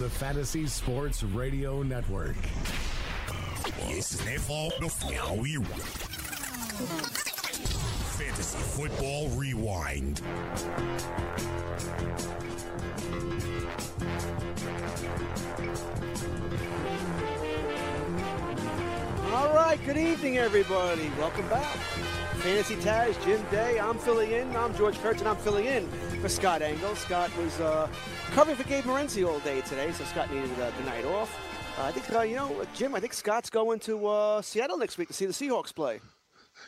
You're listening to the Fantasy Sports Radio Network. It's never now we Fantasy Football Rewind. All right, good evening, everybody. Welcome back. Fantasy Taz, Jim Day. I'm filling in. I'm George Kurtz, and I'm filling in for Scott Engel. Scott was uh, covering for Gabe Morency all day today, so Scott needed uh, the night off. Uh, I think, uh, you know, Jim, I think Scott's going to uh, Seattle next week to see the Seahawks play.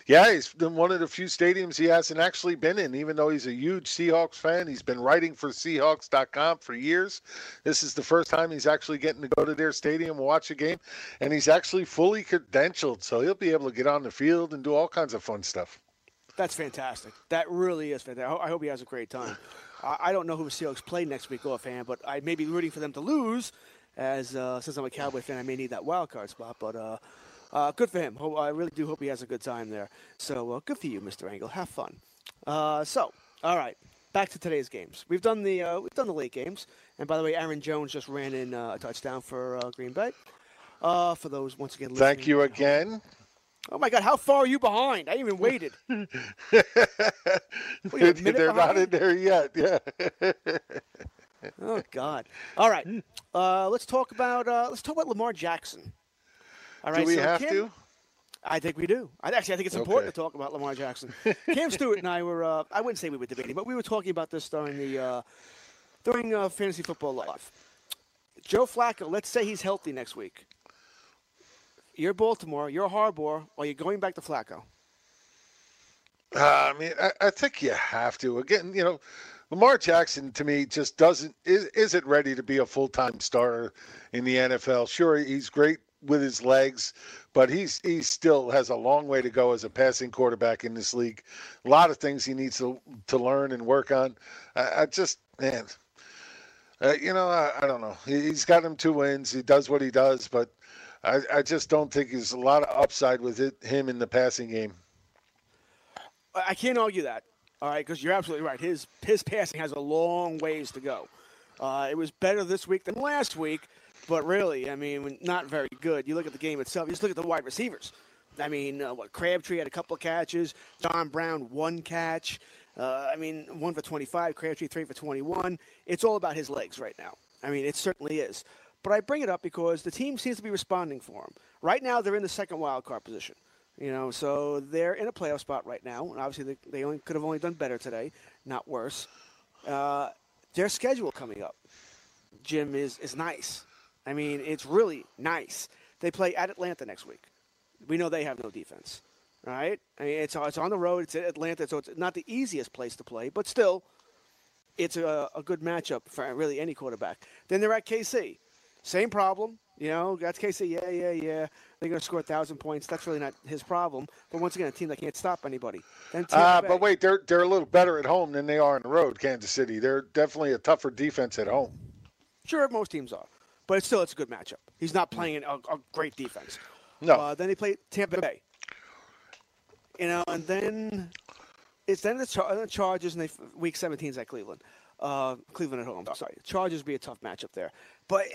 Yeah, he's been one of the few stadiums he hasn't actually been in, even though he's a huge Seahawks fan. He's been writing for Seahawks.com for years. This is the first time he's actually getting to go to their stadium and watch a game, and he's actually fully credentialed, so he'll be able to get on the field and do all kinds of fun stuff. That's fantastic. That really is fantastic. I hope he has a great time. I don't know who the Seahawks play next week offhand, but I may be rooting for them to lose. As uh, since I'm a Cowboy fan, I may need that wild card spot. But uh, uh, good for him. I really do hope he has a good time there. So uh, good for you, Mr. Engel. Have fun. Uh, so, all right, back to today's games. We've done the uh, we've done the late games, and by the way, Aaron Jones just ran in uh, a touchdown for uh, Green Bay. for those once again, thank you again. Oh my God! How far are you behind? I even waited. They're behind? not in there yet. Yeah. oh God! All right, let's talk about let's talk about Lamar Jackson. All right, do we so have Cam, to? I think we do. I actually I think it's important okay. to talk about Lamar Jackson. Cam Stewart and I were uh, I wouldn't say we were debating, but we were talking about this during the uh, during uh, fantasy football live. Joe Flacco, let's say he's healthy next week. You're Baltimore, you're Harbaugh, or you're going back to Flacco. Uh, I mean, I, I, think you have to. Again, you know, Lamar Jackson to me just doesn't is, isn't ready to be a full time starter in the NFL. Sure, he's great with his legs, but he's he still has a long way to go as a passing quarterback in this league. A lot of things he needs to to learn and work on. I, I just man, uh, you know, I, I, don't know. He, has got him two wins. He does what he does, but I, I just don't think there's a lot of upside with it, him in the passing game. I can't argue that. All right, because you're absolutely right. His his passing has a long ways to go. Uh, it was better this week than last week but really, I mean, not very good. You look at the game itself. You just look at the wide receivers. I mean, uh, what Crabtree had a couple of catches. John Brown one catch. Uh, I mean, one for 25. Crabtree three for 21. It's all about his legs right now. I mean, it certainly is. But I bring it up because the team seems to be responding for him. Right now, they're in the second wild card position. You know, so they're in a playoff spot right now, and obviously they, they only could have only done better today, not worse. Uh, their schedule coming up, Jim is is nice. I mean, it's really nice. They play at Atlanta next week. We know they have no defense, right? I mean, it's it's on the road. It's at Atlanta, so it's not the easiest place to play, but still, it's a, a good matchup for really any quarterback. Then they're at KC, same problem. You know, that's KC. Yeah, yeah, yeah. They're going to score a thousand points. That's really not his problem. But once again, a team that can't stop anybody. Uh, but wait, they're they're a little better at home than they are on the road. Kansas City. They're definitely a tougher defense at home. Sure, most teams are but it's still it's a good matchup. He's not playing a, a great defense. No. Uh, then he played Tampa Bay. You know, and then it's then the, char- the Chargers and they week 17 is at Cleveland. Uh, Cleveland at home. Sorry, Chargers be a tough matchup there. But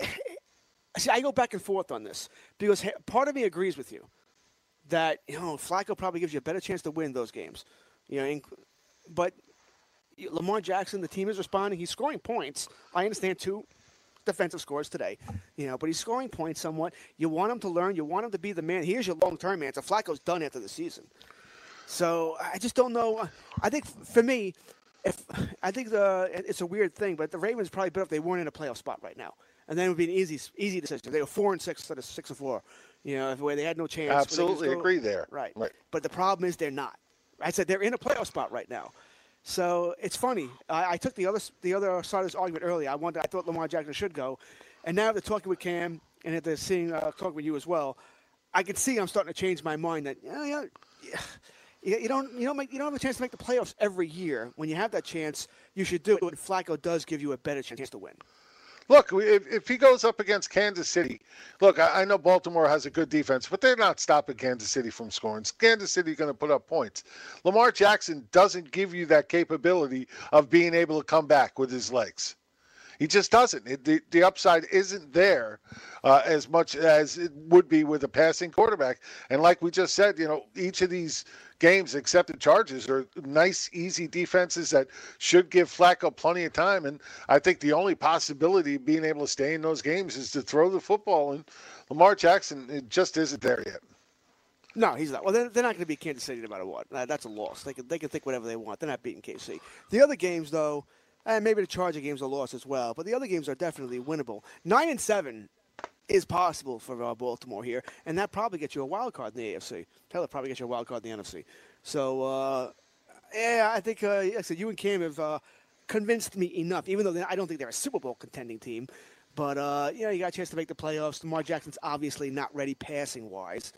see, I go back and forth on this because part of me agrees with you that you know Flacco probably gives you a better chance to win those games. You know, but Lamar Jackson, the team is responding. He's scoring points. I understand two defensive scores today, you know, but he's scoring points somewhat. You want him to learn. You want him to be the man. Here's your long-term answer. Flacco's done after the season. So I just don't know. I think for me, if I think the it's a weird thing, but the Ravens probably better if they weren't in a playoff spot right now, and then it would be an easy easy decision. They were four and six instead of six and four. You know, where they had no chance. Absolutely go, agree there. Right. right. But the problem is they're not. I said they're in a playoff spot right now. So it's funny. I, I took the other the other side of this argument earlier. I wanted, I thought Lamar Jackson should go, and now after talking with Cam and after seeing uh, talking with you as well, I can see I'm starting to change my mind that yeah, yeah, yeah you don't you don't make you don't have a chance to make the playoffs every year. When you have that chance, you should do it. And Flacco does give you a better chance to win. Look, if, if he goes up against Kansas City, look, I, I, know Baltimore has a good defense, but they're not stopping Kansas City from scoring. Kansas City going to put up points. Lamar Jackson doesn't give you that capability of being able to come back with his legs. He just doesn't. It, the, the upside isn't there uh, as much as it would be with a passing quarterback. And like we just said, you know, each of these games, except the Chargers, are nice, easy defenses that should give Flacco plenty of time. And I think the only possibility of being able to stay in those games is to throw the football. And Lamar Jackson it just isn't there yet. No, he's not. Well, they're, they're not going to beat Kansas City no matter what. That's a loss. They can, they can think whatever they want. They're not beating KC. The other games, though, and maybe the Charger game's a loss as well, but the other games are definitely winnable. Nine and seven is possible for uh, Baltimore here, and that probably gets you a wild card in the AFC. Hell, it probably gets you a wild card in the NFC. So, uh, yeah, I think, uh, like I said, you and Cam have uh, convinced me enough, even though I don't think they're a Super Bowl contending team. But, uh, you know, you got a chance to make the playoffs. Lamar Jackson's obviously not ready passing wise.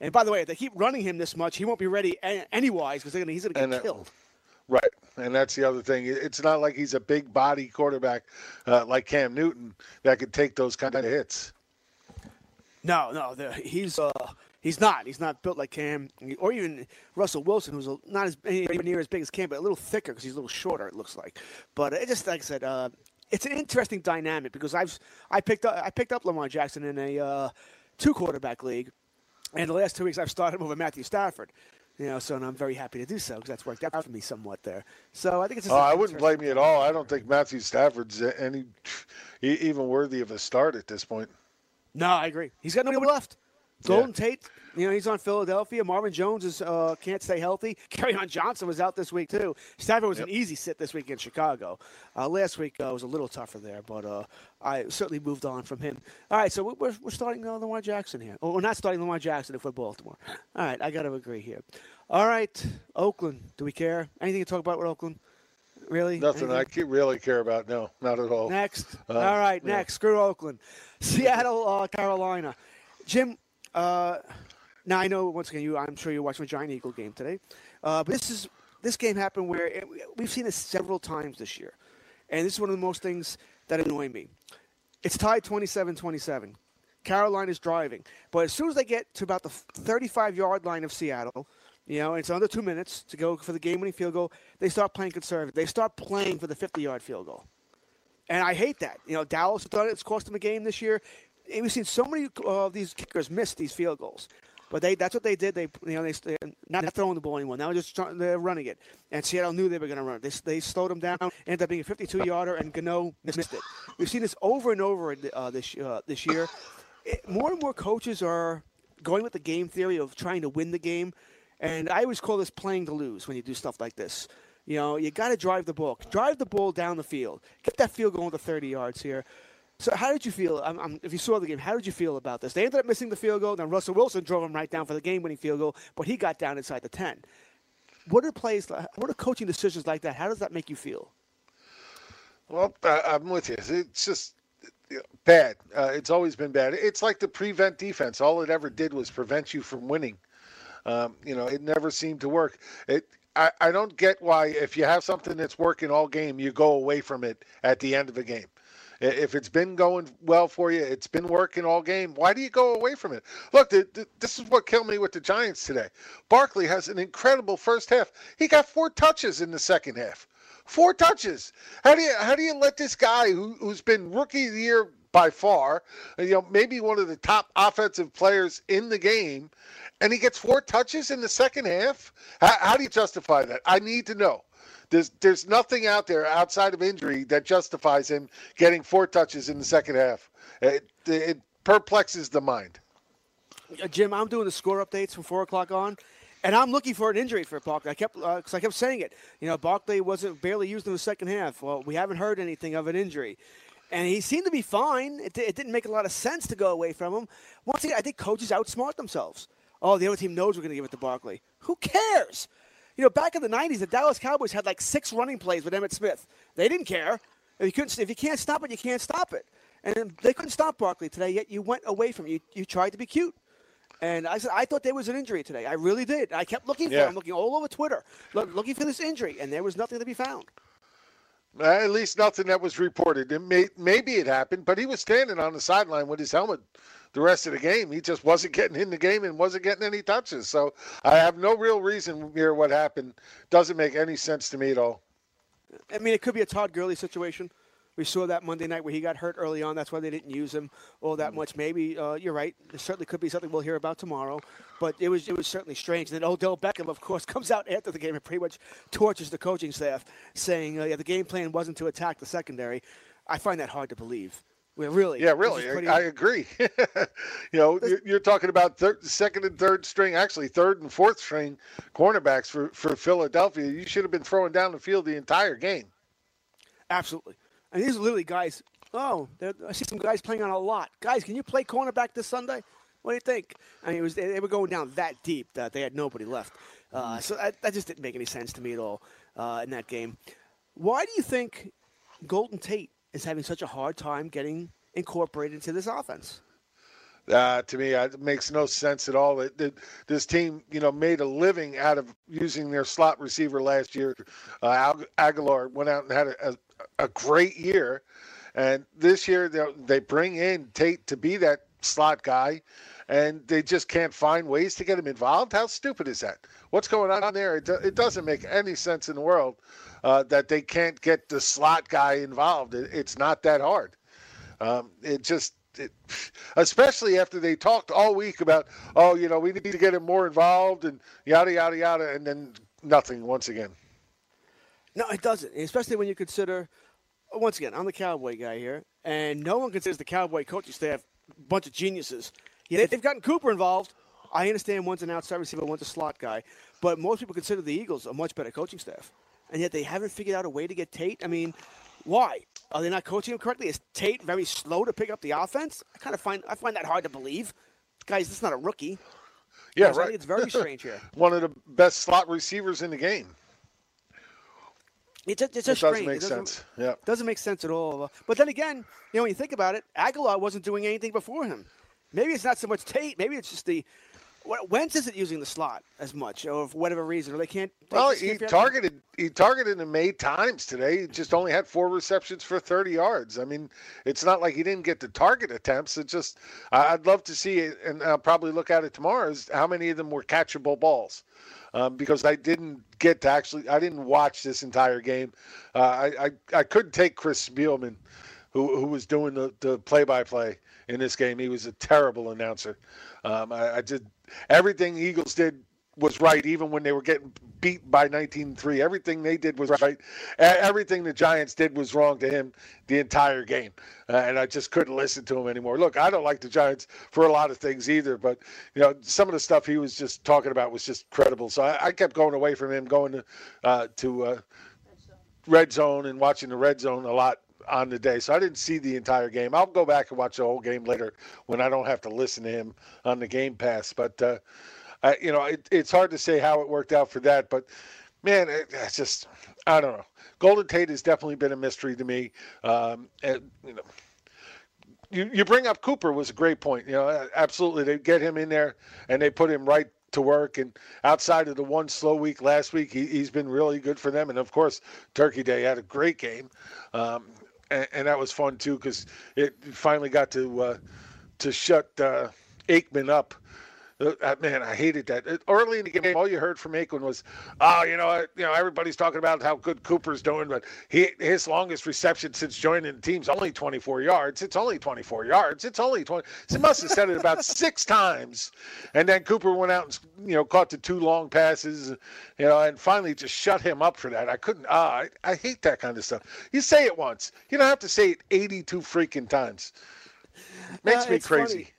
And by the way, if they keep running him this much, he won't be ready any wise because he's going to get and, uh, killed. Right, and that's the other thing. It's not like he's a big body quarterback uh, like Cam Newton that could take those kind of hits. No, no, the, he's uh, he's not. He's not built like Cam, or even Russell Wilson, who's not as near as big as Cam, but a little thicker because he's a little shorter. It looks like. But it just like I said, uh, it's an interesting dynamic because I've I picked up I picked up Lamar Jackson in a uh, two quarterback league, and the last two weeks I've started him over Matthew Stafford. You know, so and I'm very happy to do so because that's worked out for me somewhat there. So I think it's. Oh, I wouldn't blame you at all. I don't think Matthew Stafford's any even worthy of a start at this point. No, I agree. He's got nobody left. Golden yeah. Tate, you know, he's on Philadelphia. Marvin Jones is uh, can't stay healthy. Kerryon Johnson was out this week too. Stafford was yep. an easy sit this week in Chicago. Uh, last week uh, was a little tougher there, but uh, I certainly moved on from him. All right, so we're, we're starting uh, Lamar Jackson here. Well, we're not starting Lamar Jackson if we're Baltimore. All right, I got to agree here. All right, Oakland. Do we care? Anything to talk about with Oakland? Really? Nothing Anything? I really care about. No, not at all. Next. Uh, all right, yeah. next. Screw Oakland. Seattle, uh, Carolina. Jim, uh, now I know once again you. I'm sure you're watching a Giant Eagle game today, uh, but this is this game happened where it, we've seen this several times this year, and this is one of the most things that annoy me. It's tied 27-27. Carolina is driving, but as soon as they get to about the 35 yard line of Seattle, you know, it's under two minutes to go for the game-winning field goal. They start playing conservative. They start playing for the 50-yard field goal, and I hate that. You know, Dallas has done it. It's cost them a game this year. And we've seen so many of these kickers miss these field goals. But they that's what they did. They you know they not throwing the ball anymore. Now just they're running it. And Seattle knew they were going to run. They they slowed them down. Ended up being a 52 yarder, and Gano missed it. We've seen this over and over uh, this uh, this year. It, more and more coaches are going with the game theory of trying to win the game. And I always call this playing to lose when you do stuff like this. You know, you got to drive the ball. Drive the ball down the field. Get that field going to 30 yards here. So how did you feel? I'm, I'm, if you saw the game, how did you feel about this? They ended up missing the field goal. Then Russell Wilson drove him right down for the game-winning field goal, but he got down inside the 10. What are plays? What are coaching decisions like that? How does that make you feel? Well, I'm with you. It's just bad. Uh, it's always been bad. It's like the prevent defense. All it ever did was prevent you from winning. Um, you know, it never seemed to work. It. I, I don't get why if you have something that's working all game, you go away from it at the end of a game. If it's been going well for you, it's been working all game. Why do you go away from it? Look, the, the, this is what killed me with the Giants today. Barkley has an incredible first half. He got four touches in the second half. Four touches. How do you how do you let this guy who, who's been rookie of the year by far, you know, maybe one of the top offensive players in the game, and he gets four touches in the second half? How, how do you justify that? I need to know. There's there's nothing out there outside of injury that justifies him getting four touches in the second half. It, it perplexes the mind. Uh, Jim, I'm doing the score updates from four o'clock on, and I'm looking for an injury for Barkley. I kept because uh, I kept saying it. You know, Barkley wasn't barely used in the second half. Well, we haven't heard anything of an injury. And he seemed to be fine. It, it didn't make a lot of sense to go away from him. Once again, I think coaches outsmart themselves. Oh, the other team knows we're going to give it to Barkley. Who cares? You know, back in the '90s, the Dallas Cowboys had like six running plays with Emmitt Smith. They didn't care. If you couldn't, if you can't stop it, you can't stop it. And they couldn't stop Barkley today. Yet you went away from it. you. You tried to be cute. And I said, I thought there was an injury today. I really did. I kept looking for Yeah. him, looking all over Twitter, look, looking for this injury, and there was nothing to be found. Uh, At least nothing that was reported. It may, maybe it happened, but he was standing on the sideline with his helmet the rest of the game. He just wasn't getting in the game and wasn't getting any touches. So I have no real reason here what happened. Doesn't make any sense to me at all. I mean, it could be a Todd Gurley situation. We saw that Monday night where he got hurt early on. That's why they didn't use him all that much. Maybe uh, you're right. There certainly could be something we'll hear about tomorrow. But it was it was certainly strange. And then Odell Beckham, of course, comes out after the game and pretty much tortures the coaching staff, saying uh, yeah, the game plan wasn't to attack the secondary. I find that hard to believe. Well, really. Yeah, really, pretty- I, I agree. you know, you're, you're talking about third, second and third string, actually third and fourth string cornerbacks for, for Philadelphia. You should have been throwing down the field the entire game. Absolutely. And these are literally guys. Oh, I see some guys playing on a lot. Guys, can you play cornerback this Sunday? What do you think? I mean, it was they, they were going down that deep that they had nobody left. Uh, so that, that just didn't make any sense to me at all uh, in that game. Why do you think Golden Tate is having such a hard time getting incorporated into this offense? Uh, to me, it makes no sense at all. It, this team, you know, made a living out of using their slot receiver last year. Uh, Agholor went out and had a, a, a great year, and this year they, they bring in Tate to be that slot guy, and they just can't find ways to get him involved. How stupid is that? What's going on there? It, it doesn't make any sense in the world uh, that they can't get the slot guy involved. It, it's not that hard. Um, it just, it, especially after they talked all week about, oh, you know, we need to get him more involved and yada yada yada, and then nothing once again. No, it doesn't. Especially when you consider, once again, I'm the Cowboy guy here, and no one considers the Cowboy coaching staff a bunch of geniuses. Yeah, they've gotten Cooper involved. I understand one's an outside receiver, one's a slot guy, but most people consider the Eagles a much better coaching staff, and yet they haven't figured out a way to get Tate. I mean, why? Are they not coaching him correctly? Is Tate very slow to pick up the offense? I kind of find I find that hard to believe. Guys, this is not a rookie. Yeah, I right. it's very strange here. One of the best slot receivers in the game. It's just, it's It just doesn't strange. make It doesn't- sense. Yeah. Doesn't make sense at all. But then again, you know, when you think about it, Agholor wasn't doing anything before him. Maybe it's not so much Tate. Maybe it's just the Wentz isn't using the slot as much, or for whatever reason, or they can't. they Well, he out- targeted he targeted him eight times today. He just only had four receptions for 30 yards. I mean, it's not like he didn't get the target attempts. It's just I'd love to see it, and I'll probably look at it tomorrow. Is how many of them were catchable balls? Um, because I didn't get to actually I didn't watch this entire game. Uh, I, I I couldn't take Chris Spielman, who who was doing the the play by play in this game. He was a terrible announcer. Um, I, I did everything Eagles did was right, even when they were getting beat by 19-3. Everything they did was right. Everything the Giants did was wrong to him the entire game, uh, and I just couldn't listen to him anymore. Look, I don't like the Giants for a lot of things either, but you know some of the stuff he was just talking about was just credible. So I, I kept going away from him, going to uh, to uh, red zone and watching the red zone a lot on the day. So I didn't see the entire game. I'll go back and watch the whole game later when I don't have to listen to him on the Game Pass. But uh, I, you know, it, it's hard to say how it worked out for that. But man, it, it's just I don't know. Golden Tate has definitely been a mystery to me. Um, and, you know. You, you bring up Cooper was a great point. You know, absolutely. They get him in there and they put him right to work. And outside of the one slow week last week, he, he's been really good for them. And of course, Turkey Day had a great game, um, and, and that was fun too because it finally got to uh, to shut uh, Aikman up. Uh, man, I hated that. Uh, Early in the game, all you heard from Aikman was, "Oh, you know, I- you know, everybody's talking about how good Cooper's doing, but he his longest reception since joining the team's only 24 yards. It's only 24 yards. It's only 20." He must have said it about six times, and then Cooper went out and you know caught the two long passes, you know, and finally just shut him up for that. I couldn't. Ah, I, I hate that kind of stuff. You say it once, you don't have to say it 82 freaking times. Makes Uh, me crazy. funny.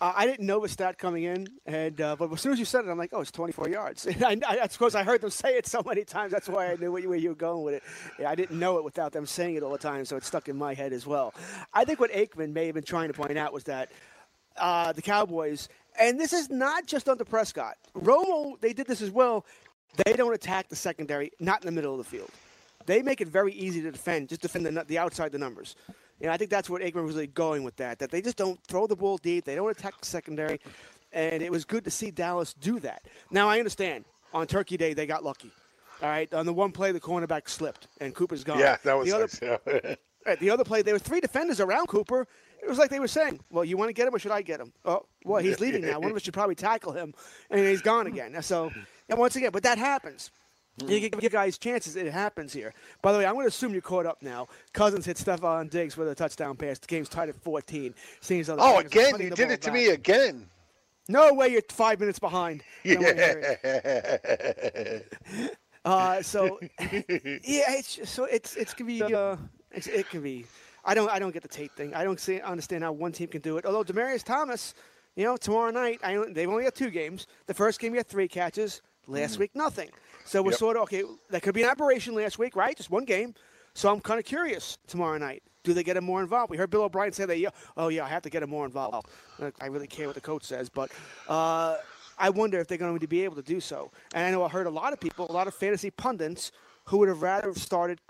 Uh, I didn't know the stat coming in, and uh, but as soon as you said it, I'm like, oh, it's 24 yards. I, I, I suppose I heard them say it so many times. That's why I knew where you, where you were going with it. Yeah, I didn't know it without them saying it all the time, so it stuck in my head as well. I think what Aikman may have been trying to point out was that uh, the Cowboys, and this is not just under Prescott. Romo, they did this as well. they don't attack the secondary, not in the middle of the field. They make it very easy to defend, just defend the, the outside the numbers. And I think that's what Aikman was really going with that, that they just don't throw the ball deep. They don't attack the secondary. And it was good to see Dallas do that. Now, I understand. On Turkey Day, they got lucky. All right. On the one play, the cornerback slipped, and Cooper's gone. Yeah, that was the other, nice. Yeah. Right, the other play, there were three defenders around Cooper. It was like they were saying, "Well, you want to get him, or should I get him?" Oh, well, he's leaving now. One of us should probably tackle him, and he's gone again. So, and once again, but that happens. You give guys chances. It happens here. By the way, I'm going to assume you're caught up now. Cousins hit Stefon Diggs with a touchdown pass. The game's tied at 14. Seems like Oh, Packers again, you did it to back. me again. No way, you're five minutes behind. I don't wanna hear it. Yeah. Uh, so yeah, it's just- so it's it's gonna be uh, it's, it can be. I don't I don't get the Tate thing. I don't see understand how one team can do it. Although Demaryius Thomas, you know, tomorrow night I they've only got two games. The first game he had three catches. Last week nothing. So we're Yep. sort of okay. That could be an aberration last week, right? Just one game. So I'm kind of curious tomorrow night. Do they get him more involved? We heard Bill O'Brien say that. Yeah, oh yeah, I have to get him more involved. I really care what the coach says, but uh, I wonder if they're going to be able to do so. And I know I heard a lot of people, a lot of fantasy pundits, who would have rather have started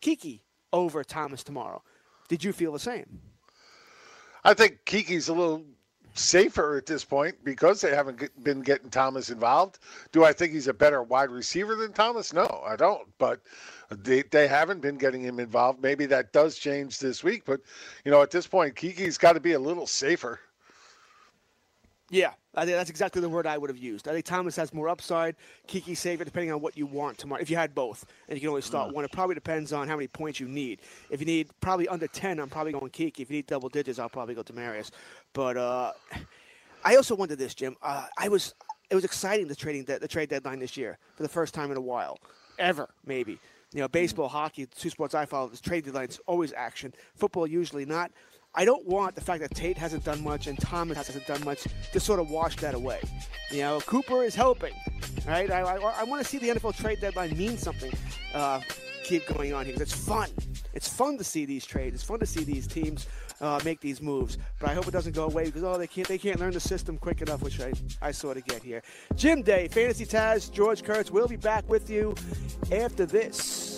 Keke over Thomas tomorrow. Did you feel the same? I think Keke's a little safer at this point because they haven't been getting Thomas involved. Do I think he's a better wide receiver than Thomas? No, I don't. But they, they haven't been getting him involved. Maybe that does change this week. But, you know, at this point, Keke's got to be a little safer. Yeah, I think that's exactly the word I would have used. I think Thomas has more upside. Keke safer, depending on what you want tomorrow. If you had both, and you can only start one, it probably depends on how many points you need. If you need probably under ten, I'm probably going Keke. If you need double digits, I'll probably go Demaryius. But uh, I also wonder this, Jim. Uh, I was it was exciting the trading de- the trade deadline this year for the first time in a while, ever maybe. You know, baseball, hockey, two sports I follow. The trade deadline's always action. Football usually not. I don't want the fact that Tate hasn't done much and Thomas hasn't done much to sort of wash that away. You know, Cooper is helping, right? I, I, I want to see the NFL trade deadline mean something. Uh, keep going on here 'cause it's fun. It's fun to see these trades. It's fun to see these teams uh, make these moves. But I hope it doesn't go away because oh, they can't they can't learn the system quick enough, which I I sort of get here. Jim Day, Fantasy Taz, George Kurtz. We'll be back with you after this.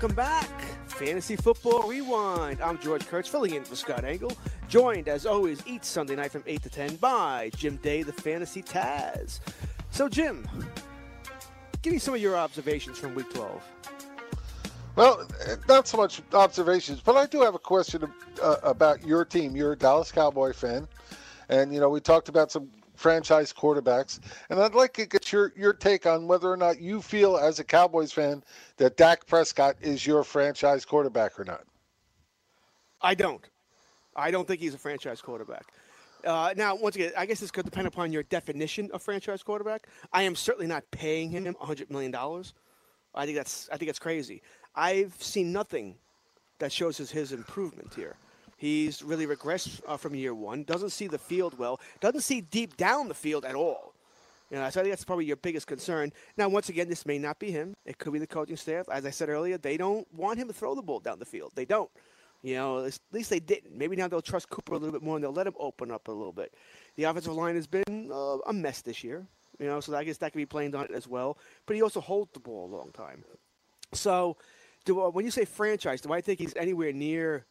Welcome back. Fantasy Football Rewind. I'm George Kurtz, filling in for Scott Engel. Joined, as always, each Sunday night from 8 to 10 by Jim Day, the Fantasy Taz. So, Jim, give me some of your observations from Week 12. Well, not so much observations, but I do have a question uh, about your team. You're a Dallas Cowboy fan, and you know we talked about some franchise quarterbacks, and I'd like to get your your take on whether or not you feel, as a Cowboys fan, that Dak Prescott is your franchise quarterback or not. I don't. I don't think he's a franchise quarterback. Uh, now, once again, I guess this could depend upon your definition of franchise quarterback. I am certainly not paying him $100 million. I think that's I think that's crazy. I've seen nothing that shows his, his improvement here. He's really regressed uh, from year one. Doesn't see the field well. Doesn't see deep down the field at all. You know, so I think that's probably your biggest concern. Now, once again, this may not be him. It could be the coaching staff. As I said earlier, they don't want him to throw the ball down the field. They don't. You know, at least they didn't. Maybe now they'll trust Cooper a little bit more and they'll let him open up a little bit. The offensive line has been uh, a mess this year. You know, so I guess that could be blamed on it as well. But he also holds the ball a long time. So, do, uh, when you say franchise, do I think he's anywhere near?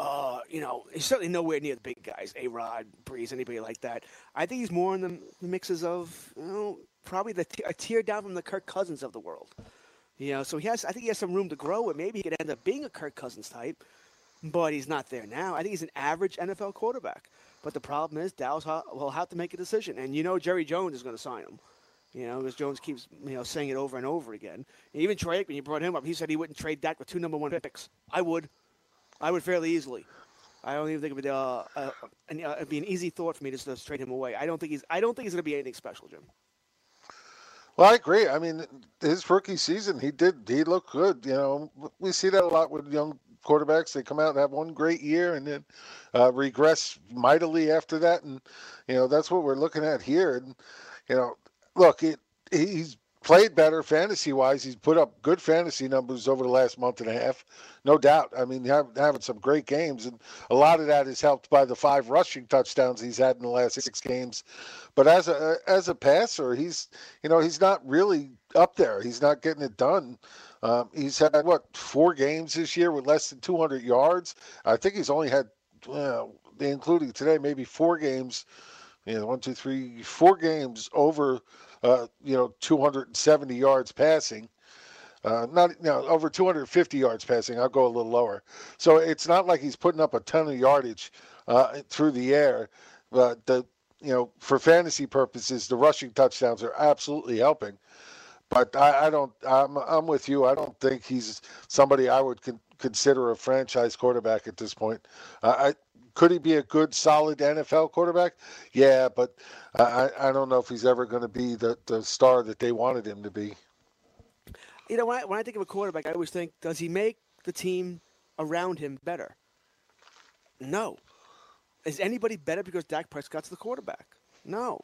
Uh, you know, he's certainly nowhere near the big guys, A. Rod, Brees, anybody like that. I think he's more in the mixes of, you know, probably the t- a tier down from the Kirk Cousins of the world. You know, so he has. I think he has some room to grow, and maybe he could end up being a Kirk Cousins type. but he's not there now. I think he's an average NFL quarterback. But the problem is Dallas will have to make a decision, and you know Jerry Jones is going to sign him. You know, because Jones keeps you know saying it over and over again. And even Troy when you brought him up. He said he wouldn't trade Dak with two number one picks. I would. I would fairly easily. I don't even think it would uh, uh, uh, be an easy thought for me just to trade him away. I don't think he's. I don't think he's going to be anything special, Jim. Well, I agree. I mean, his rookie season, he did. He looked good. You know, we see that a lot with young quarterbacks. They come out and have one great year and then uh, regress mightily after that. And you know, that's what we're looking at here. And you know, look, it, he's played better fantasy wise. He's put up good fantasy numbers over the last month and a half, no doubt. I mean, having some great games, and a lot of that is helped by the five rushing touchdowns he's had in the last six games. But as a as a passer, he's you know he's not really up there. He's not getting it done. Um, he's had what four games this year with less than 200 yards. I think he's only had, well, including today, maybe four games. You know, one, two, three, four games over uh, you know, 270 yards passing. Uh, not know, over 250 yards passing. I'll go a little lower. So it's not like he's putting up a ton of yardage uh, through the air. But the you know, for fantasy purposes, the rushing touchdowns are absolutely helping. But I, I don't. I'm I'm with you. I don't think he's somebody I would con- consider a franchise quarterback at this point. I could he be a good, solid NFL quarterback? Yeah, but I, I don't know if he's ever going to be the, the star that they wanted him to be. You know, when I, when I think of a quarterback, I always think, does he make the team around him better? No. Is anybody better because Dak Prescott's the quarterback? No.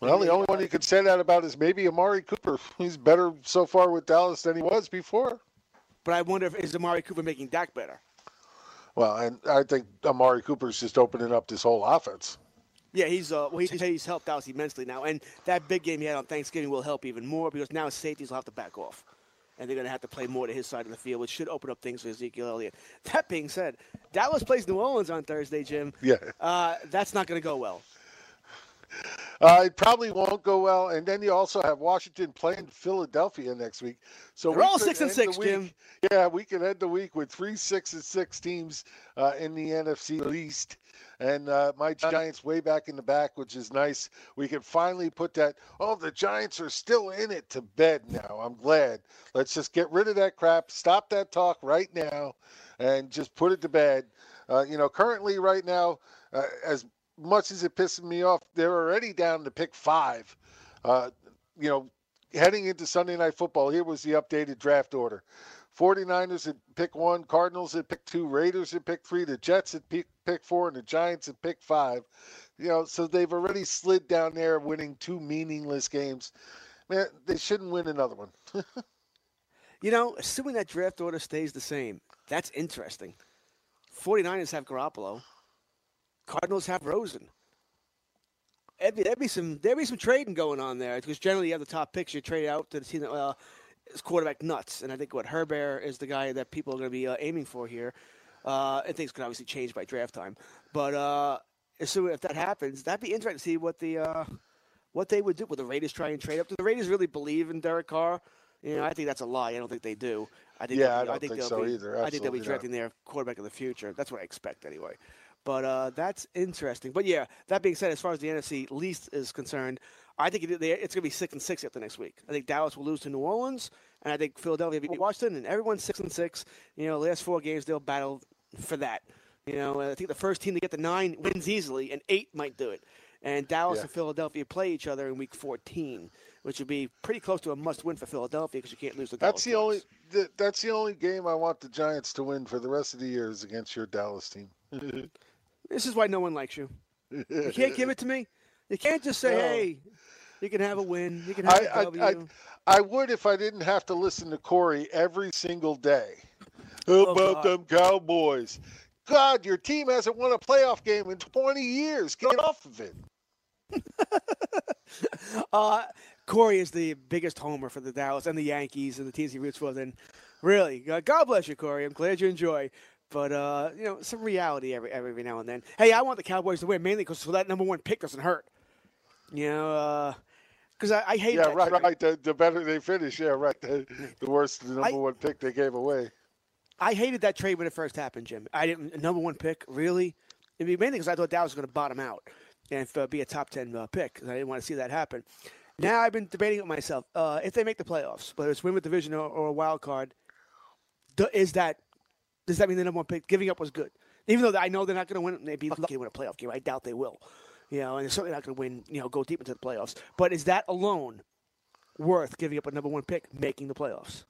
Well, the only one you could say that about is maybe Amari Cooper. He's better so far with Dallas than he was before. But I wonder if is Amari Cooper making Dak better? Well, and I think Amari Cooper's just opening up this whole offense. Yeah, he's uh, well, he's, he's helped out immensely now, and that big game he had on Thanksgiving will help even more because now safeties will have to back off, and they're going to have to play more to his side of the field, which should open up things for Ezekiel Elliott. That being said, Dallas plays New Orleans on Thursday, Jim. Yeah, uh, that's not going to go well. Uh, it probably won't go well. And then you also have Washington playing Philadelphia next week. So we're all six and six, Jim. Yeah, we can end the week with three six and six teams uh, in the NFC East. And uh, my Giants way back in the back, which is nice. We can finally put that. Oh, the Giants are still in it to bed now. I'm glad. Let's just get rid of that crap. Stop that talk right now, and just put it to bed. Uh, you know, currently, right now, uh, as much as it pisses me off, they're already down to pick five. Uh, you know, heading into Sunday Night Football, here was the updated draft order. 49ers at pick one, Cardinals at pick two, Raiders at pick three, the Jets at pick, pick four, and the Giants at pick five. You know, so they've already slid down there, winning two meaningless games. Man, they shouldn't win another one. you know, assuming that draft order stays the same, that's interesting. 49ers have Garoppolo. Cardinals have Rosen. There'd be, there'd be some there'd be some trading going on there because generally you have the top picks you trade out to the team that uh, is quarterback nuts, and I think what Herbert is the guy that people are going to be uh, aiming for here. Uh, and things can obviously change by draft time, but uh, so if that happens, that'd be interesting to see what the uh, what they would do. Would the Raiders try and trade up? Do the Raiders really believe in Derek Carr? You know, I think that's a lie. I don't think they do. I think yeah, I, don't I think, think so be, either. Absolutely I think they'll be drafting not. their quarterback in the future. That's what I expect anyway. But uh, that's interesting. But yeah, that being said, as far as the NFC least is concerned, I think it's going to be six and six after next week. I think Dallas will lose to New Orleans, and I think Philadelphia beat Washington, and everyone's six and six. You know, last four games they'll battle for that. You know, I think the first team to get the nine wins easily, and eight might do it. And Dallas Yeah. and Philadelphia play each other in Week 14, which would be pretty close to a must-win for Philadelphia because you can't lose the. That's the Dallas only twice. th- that's the only game I want the Giants to win for the rest of the year is against your Dallas team. This is why no one likes you. You can't give it to me. You can't just say, No. "Hey, you can have a win. You can have I, a I, W." I, I would if I didn't have to listen to Corey every single day. How Oh, about God. them Cowboys? God, your team hasn't won a playoff game in 20 years. Get off of it. Uh, Corey is the biggest homer for the Dallas and the Yankees and the teams he roots for. Then, really, God God bless you, Corey. I'm glad you enjoy. But uh, you know, some reality every every now and then. Hey, I want the Cowboys to win mainly because so that number one pick doesn't hurt. You know, because I, I hate Yeah, right, trade. right. The, the better they finish, yeah, right. The, the worse the number I- one pick they gave away. I hated that trade when it first happened, Jim. I didn't number one pick really. It'd be mainly because I thought Dallas was going to bottom out and uh, be a top ten uh, pick. I didn't want to see that happen. Now I've been debating with myself uh, if they make the playoffs, whether it's win with division or, or a wild card. is that does that mean the number one pick giving up was good? Even though I know they're not going to win, they'd be lucky to win a playoff game. I doubt they will. You know, and they're certainly not going to win. You know, go deep into the playoffs. But is that alone worth giving up a number one pick, making the playoffs?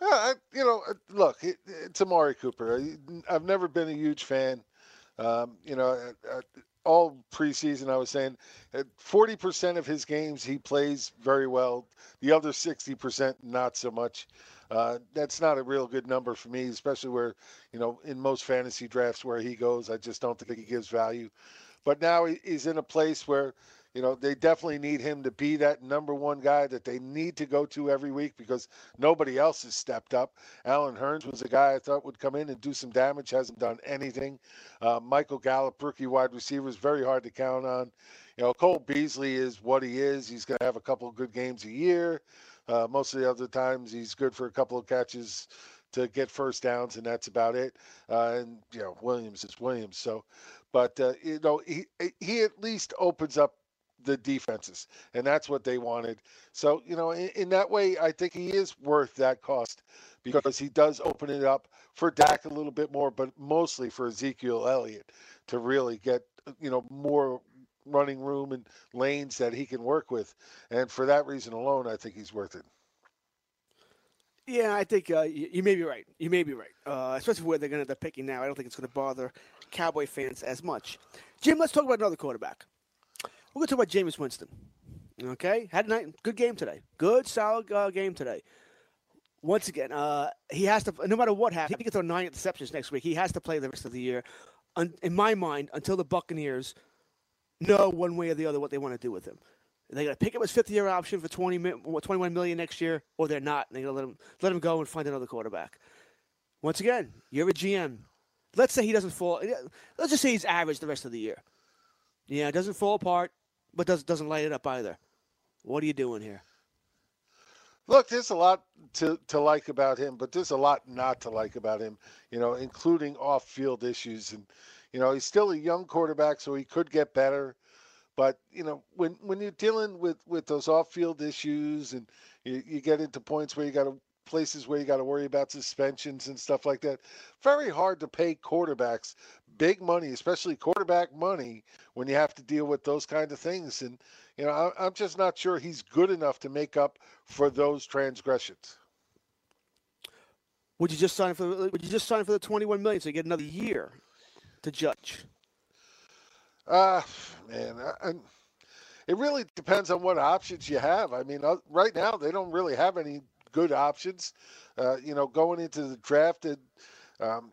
Uh, you know, uh, look, it, it's Amari Cooper. I've never been a huge fan. Um, you know, uh, uh all preseason I was saying 40% of his games he plays very well. The other 60% not so much. Uh, that's not a real good number for me, especially where, you know, in most fantasy drafts where he goes, I just don't think he gives value. But now he's in a place where you know, they definitely need him to be that number one guy that they need to go to every week because nobody else has stepped up. Allen Hurns was a guy I thought would come in and do some damage, hasn't done anything. Uh, Michael Gallup, rookie wide receiver, is very hard to count on. You know, Cole Beasley is what he is. He's going to have a couple of good games a year. Uh, most of the other times, he's good for a couple of catches to get first downs, and that's about it. Uh, and you know, Williams is Williams. So, but uh, you know, he he at least opens up the defenses, and that's what they wanted. So, you know, in, in, that way, I think he is worth that cost because he does open it up for Dak a little bit more, but mostly for Ezekiel Elliott to really get, you know, more running room and lanes that he can work with. And for that reason alone, I think he's worth it. Yeah, I think uh, you, you, may be right. You may be right, uh, especially where they're going to end up picking now. I don't think it's going to bother Cowboy fans as much. Jim, let's talk about another quarterback. We're going to talk about Jameis Winston. Okay, had a night, good game today. Good, solid uh, game today. Once again, uh, he has to. No matter what happens, he can throw nine interceptions next week. He has to play the rest of the year. in my mind, until the Buccaneers know one way or the other what they want to do with him. They're to pick up his fifth year option for 20, 21 million next year, or they're not. And They're to let him let him go and find another quarterback. Once again, you're a GM. Let's say he doesn't fall. Let's just say he's average the rest of the year. Yeah, doesn't fall apart but does, doesn't light it up either. What are you doing here? Look, there's a lot to, to like about him, but there's a lot not to like about him, you know, including off field issues. And, you know, he's still a young quarterback, so he could get better. But, you know, when, when you're dealing with, with those off field issues and you, you get into points where you got to places where you got to worry about suspensions and stuff like that. Very hard to pay quarterbacks big money, especially quarterback money, when you have to deal with those kind of things. And you know, I, am just not sure he's good enough to make up for those transgressions. Would you just sign for? Would you just sign for the 21 million so you get another year to judge? Uh man, I, I, it really depends on what options you have. I mean, uh, right now they don't really have any good options. Uh, you know, going into the draft, um,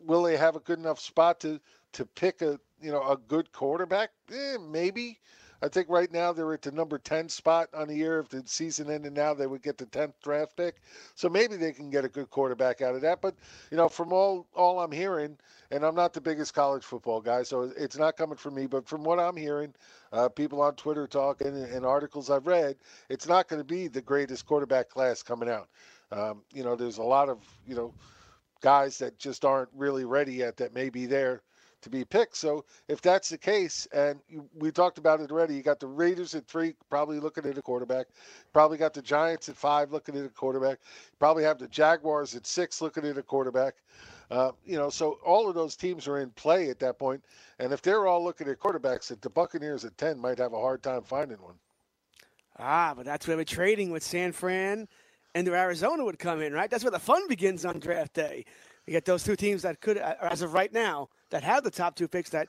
will they have a good enough spot to to pick a you know a good quarterback? Eh, maybe. I think right now they're at the number 10 spot on the year. If the season ended now, they would get the 10th draft pick. So maybe they can get a good quarterback out of that. But, you know, from all, all I'm hearing, and I'm not the biggest college football guy, so it's not coming from me, but from what I'm hearing, uh, people on Twitter talking and, and, articles I've read, it's not going to be the greatest quarterback class coming out. Um, you know, there's a lot of, you know, guys that just aren't really ready yet that may be there to be picked. So if that's the case, and we talked about it already, you got the Raiders at three, probably looking at a quarterback. Probably got the Giants at five, looking at a quarterback. Probably have the Jaguars at six, looking at a quarterback. Uh, you know, so all of those teams are in play at that point. And if they're all looking at quarterbacks, the Buccaneers at ten might have a hard time finding one. Ah, but that's where we're trading with San Fran and Arizona would come in, right? That's where the fun begins on draft day. You get those two teams that could, uh, as of right now, that have the top two picks that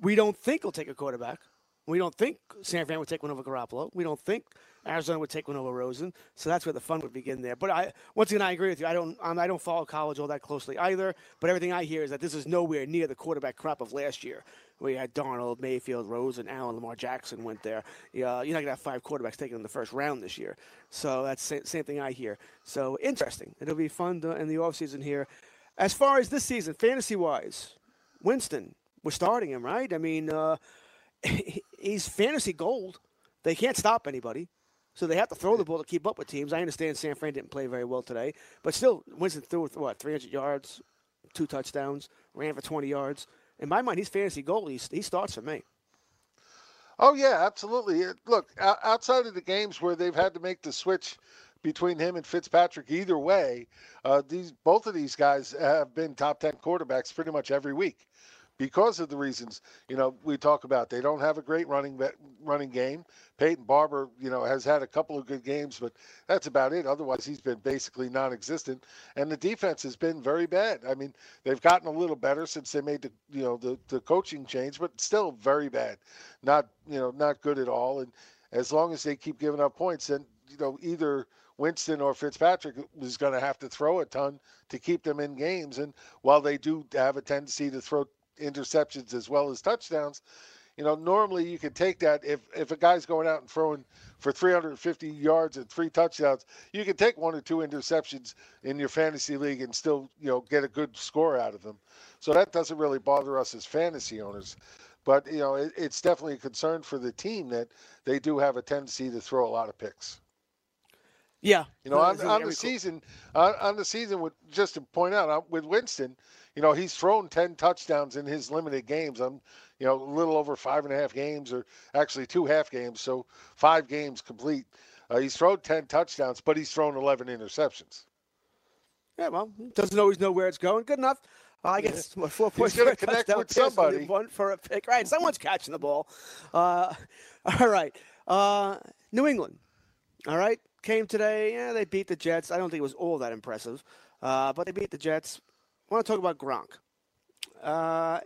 we don't think will take a quarterback. We don't think San Fran would take one over Garoppolo. We don't think Arizona would take one over Rosen. So that's where the fun would begin there. But I, once again, I agree with you. I don't, I don't follow college all that closely either. But everything I hear is that this is nowhere near the quarterback crop of last year. Where we had Darnold, Mayfield, Rosen, Allen, Lamar Jackson went there. Yeah, you're not gonna have five quarterbacks taken in the first round this year. So that's the same thing I hear. So interesting. It'll be fun to, in the offseason here. As far as this season, fantasy wise, Winston, we're starting him, right? I mean, uh, he's fantasy gold. They can't stop anybody. So they have to throw the ball to keep up with teams. I understand San Fran didn't play very well today, but still, Winston threw what 300 yards, two touchdowns, ran for 20 yards. In my mind, he's fantasy goal. He, he starts for me. Oh yeah, absolutely. Look, outside of the games where they've had to make the switch between him and Fitzpatrick, either way, uh, these both of these guys have been top ten quarterbacks pretty much every week because of the reasons you know we talk about. They don't have a great running running game. Peyton Barber, you know, has had a couple of good games, but that's about it. Otherwise, he's been basically non-existent. And the defense has been very bad. I mean, they've gotten a little better since they made the you know the the coaching change, but still very bad. Not you know not good at all. And as long as they keep giving up points, then you know either Winston or Fitzpatrick is going to have to throw a ton to keep them in games. And while they do have a tendency to throw interceptions as well as touchdowns. You know, normally you can take that if if a guy's going out and throwing for 350 yards and three touchdowns, you can take one or two interceptions in your fantasy league and still, you know, get a good score out of them. So that doesn't really bother us as fantasy owners. But, you know, it, it's definitely a concern for the team that they do have a tendency to throw a lot of picks. Yeah, you know, on, on the season, on, on, the season, with just to point out, uh, with Winston, you know, he's thrown 10 touchdowns in his limited games. I'm, you know, a little over five and a half games, or actually two half games, so five games complete. Uh, he's thrown 10 touchdowns, but he's thrown 11 interceptions. Yeah, well, doesn't always know where it's going. Good enough. Uh, I guess yeah. four points. He's going to connect with somebody. One for a pick. Right, someone's catching the ball. Uh, all right, uh, New England. All right, came today. Yeah, they beat the Jets. I don't think it was all that impressive, uh, but they beat the Jets. I want to talk about Gronk. Uh,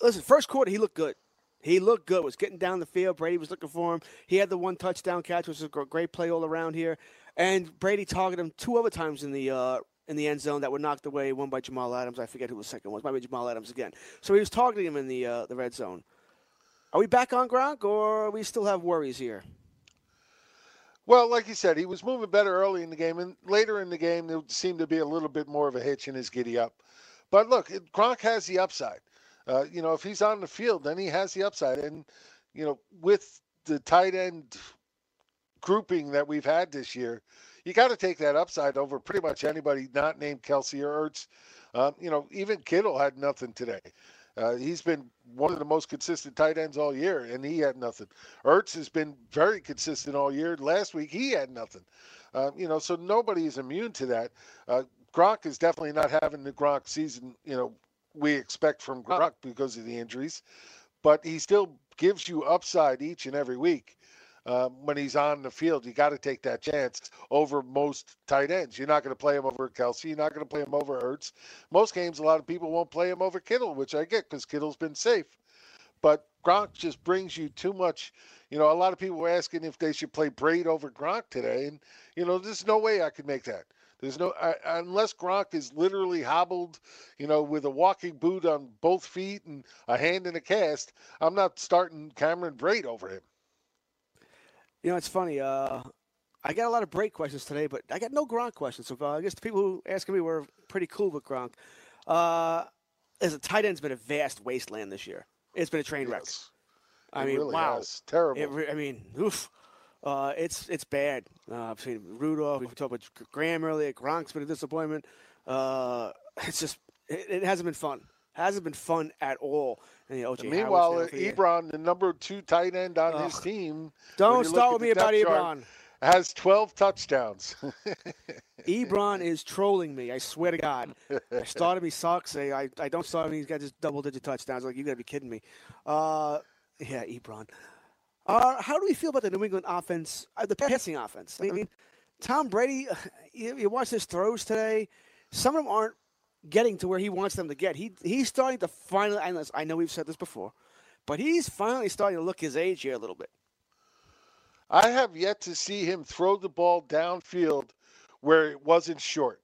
listen, first quarter he looked good. He looked good. Was getting down the field. Brady was looking for him. He had the one touchdown catch, which was a great play all around here. And Brady targeted him two other times in the uh, in the end zone that were knocked away. One by Jamal Adams. I forget who the second was. Maybe Jamal Adams again. So he was targeting him in the uh, the red zone. Are we back on Gronk, or we still have worries here? Well, like you said, he was moving better early in the game, and later in the game there seemed to be a little bit more of a hitch in his giddy up. But look, Gronk has the upside. Uh, you know, if he's on the field, then he has the upside. And you know, with the tight end grouping that we've had this year, you got to take that upside over pretty much anybody not named Kelce or Ertz. Um, you know, even Kittle had nothing today. Uh, he's been one of the most consistent tight ends all year, and he had nothing. Ertz has been very consistent all year. Last week he had nothing. Uh, you know, so nobody is immune to that. Uh, Gronk is definitely not having the Gronk season. You know, we expect from Gronk because of the injuries, but he still gives you upside each and every week um, when he's on the field. You got to take that chance over most tight ends. You're not going to play him over Kelce. You're not going to play him over Ertz. Most games, a lot of people won't play him over Kittle, which I get because Kittle's been safe. But Gronk just brings you too much. You know, a lot of people were asking if they should play Brate over Gronk today, and you know, there's no way I could make that. There's no uh, unless Gronk is literally hobbled, you know, with a walking boot on both feet and a hand in a cast. I'm not starting Cameron Brate over him. You know, it's funny. Uh, I got a lot of Brate questions today, but I got no Gronk questions. So uh, I guess the people who asking me were pretty cool with Gronk. Uh, as a tight end's been a vast wasteland this year. It's been a train wreck. Yes. I it mean, really wow, has. terrible. It, I mean, oof. Uh, it's it's bad. Uh, between Rudolph, we talked about Graham earlier. Gronk's been a disappointment. Uh, it's just it, it hasn't been fun hasn't been fun at all. Meanwhile, Ebron, the number two tight end on his team, don't start with me about Ebron. Has 12 touchdowns. Ebron is trolling me. I swear to God. I started me sucks. I, I, I don't start me. He's got just double digit touchdowns. Like, you got to be kidding me. Uh, yeah, Ebron. Uh, how do we feel about the New England offense, uh, the passing offense? I mean, Tom Brady, you, you watch his throws today. Some of them aren't getting to where he wants them to get. He he's starting to finally. I know we've said this before, but he's finally starting to look his age here a little bit. I have yet to see him throw the ball downfield where it wasn't short.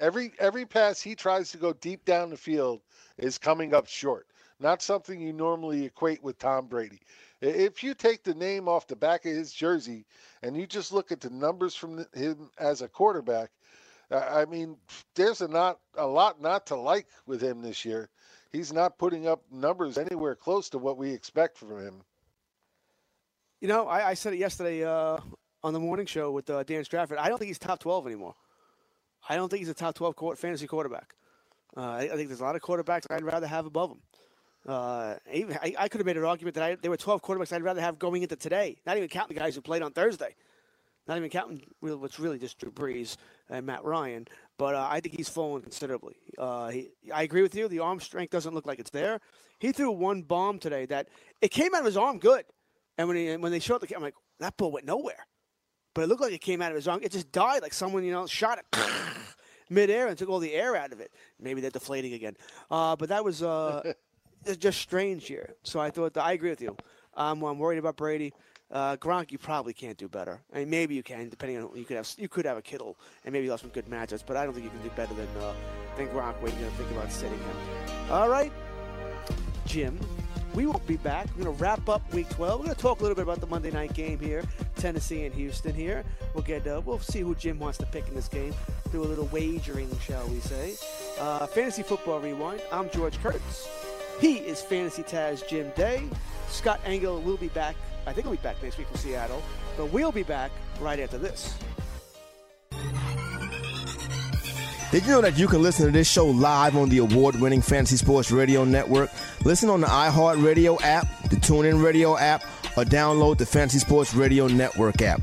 Every every pass he tries to go deep down the field is coming up short. Not something you normally equate with Tom Brady. If you take the name off the back of his jersey and you just look at the numbers from him as a quarterback, I mean, there's a not a lot not to like with him this year. He's not putting up numbers anywhere close to what we expect from him. You know, I, I said it yesterday uh, on the morning show with uh, Dan Stratford. I don't think he's top 12 anymore. I don't think he's a top 12 court, fantasy quarterback. Uh, I, I, think there's a lot of quarterbacks I'd rather have above him. Uh, even, I, I, could have made an argument that I, there were 12 quarterbacks I'd rather have going into today, not even counting the guys who played on Thursday. Not even counting what's really just Drew Brees and Matt Ryan, but uh, I think he's fallen considerably. Uh, he, I agree with you. The arm strength doesn't look like it's there. He threw one bomb today that it came out of his arm good, and when he, when they showed the camera, I'm like, that ball went nowhere, but it looked like it came out of his arm. It just died like someone you know shot it midair and took all the air out of it. Maybe they're deflating again, uh, but that was uh, just strange here. So I thought I agree with you. Um, I'm worried about Brady. Uh, Gronk, you probably can't do better. I mean, maybe you can, depending on you could have you could have a Kittle and maybe you have some good matchups, but I don't think you can do better than uh, than Gronk when you think about sitting him. All right, Jim, we will be back. We're going to wrap up Week 12. We're going to talk a little bit about the Monday night game here, Tennessee and Houston. Here, we'll get uh, we'll see who Jim wants to pick in this game. Do a little wagering, shall we say? Uh, Fantasy Football Rewind. I'm George Kurtz. He is Fantasy Taz Jim Day. Scott Engel will be back I think we'll be back next week from Seattle, but we'll be back right after this. Did you know that you can listen to this show live on the award winning Fantasy Sports Radio Network? Listen on the iHeartRadio app, the TuneIn Radio app, or download the Fantasy Sports Radio Network app.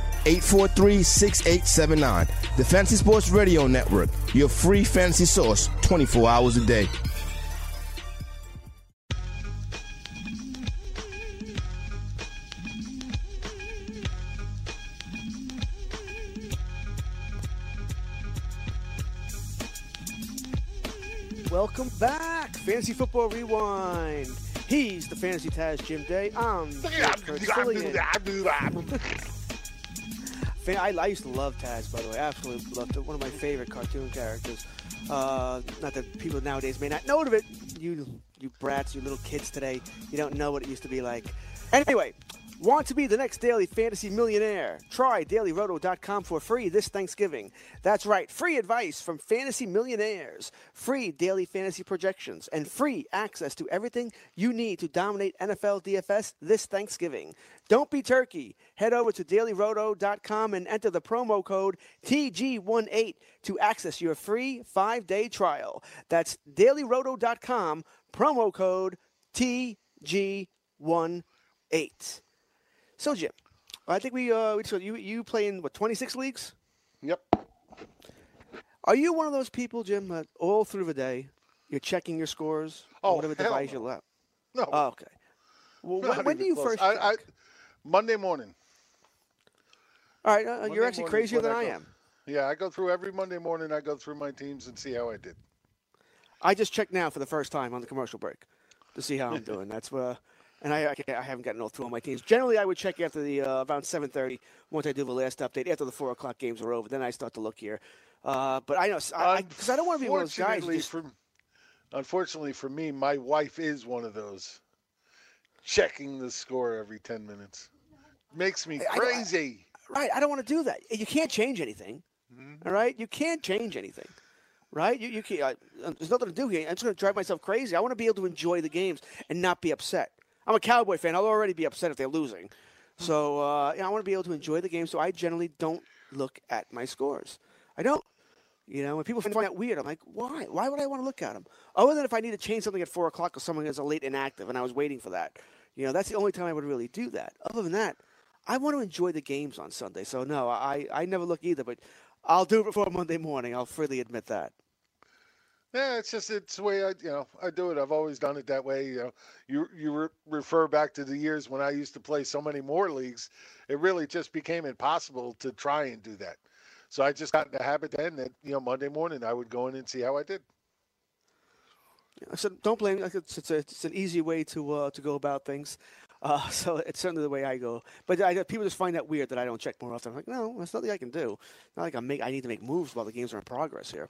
843 6879. The Fantasy Sports Radio Network, your free fantasy source 24 hours a day. Welcome back, Fantasy Football Rewind. He's the Fantasy Taz Jim Day. I'm I, I used to love Taz, by the way. I absolutely loved it. One of my favorite cartoon characters. Uh, not that people nowadays may not know of it. You, you brats, you little kids today, you don't know what it used to be like. Anyway, Want to be the next daily fantasy millionaire? Try dailyroto.com for free this Thanksgiving. That's right, free advice from fantasy millionaires, free daily fantasy projections, and free access to everything you need to dominate NFL DFS this Thanksgiving. Don't be turkey. Head over to dailyroto.com and enter the promo code TG18 to access your free five day trial. That's dailyroto.com, promo code TG18. So, Jim, I think we uh, we you you play in what twenty six leagues. Yep. Are you one of those people, Jim, that all through the day you're checking your scores? Oh, whatever device no. you left. No. Oh, okay. Well, when, when do you close. first? I, I. Monday morning. all right, uh, Monday you're actually crazier than I go- am. Yeah, I go through every Monday morning. I go through my teams and see how I did. I just checked now for the first time on the commercial break to see how I'm doing. That's uh, and I, I I haven't gotten all through all my teams. Generally, I would check after the uh, around 7:30 once I do the last update. After the four o'clock games are over, then I start to look here. Uh, but I know because I, I don't want to be one of those guys. Unfortunately just- for, unfortunately for me, my wife is one of those checking the score every ten minutes. Makes me I- I I- crazy. Right. I don't want to do that. You can't change anything. Mm-hmm. all right. You can't change anything. Right. You you can't. Uh, there's nothing to do here. I'm just going to drive myself crazy. I want to be able to enjoy the games and not be upset. I'm a Cowboy fan. I'll already be upset if they're losing. So uh, yeah, I want to be able to enjoy the game. So I generally don't look at my scores. I don't. You know, when people find that weird, I'm like, why? Why would I want to look at them? Other than if I need to change something at four o'clock or someone is a late inactive and I was waiting for that. You know, that's the only time I would really do that. Other than that, I want to enjoy the games on Sunday. So no, I I never look either. But I'll do it before Monday morning. I'll freely admit that. Yeah, it's just it's the way I you know I do it. I've always done it that way. You know, you you re- refer back to the years when I used to play so many more leagues. It really just became impossible to try and do that. So I just got in the habit then that you know Monday morning I would go in and see how I did. I said, don't blame me. It's, it's, a, it's an easy way to uh, to go about things. Uh, so it's certainly the way I go. But I, people just find that weird that I don't check more often. I'm like, no, there's nothing I can do. Not like I make. I need to make moves while the games are in progress here.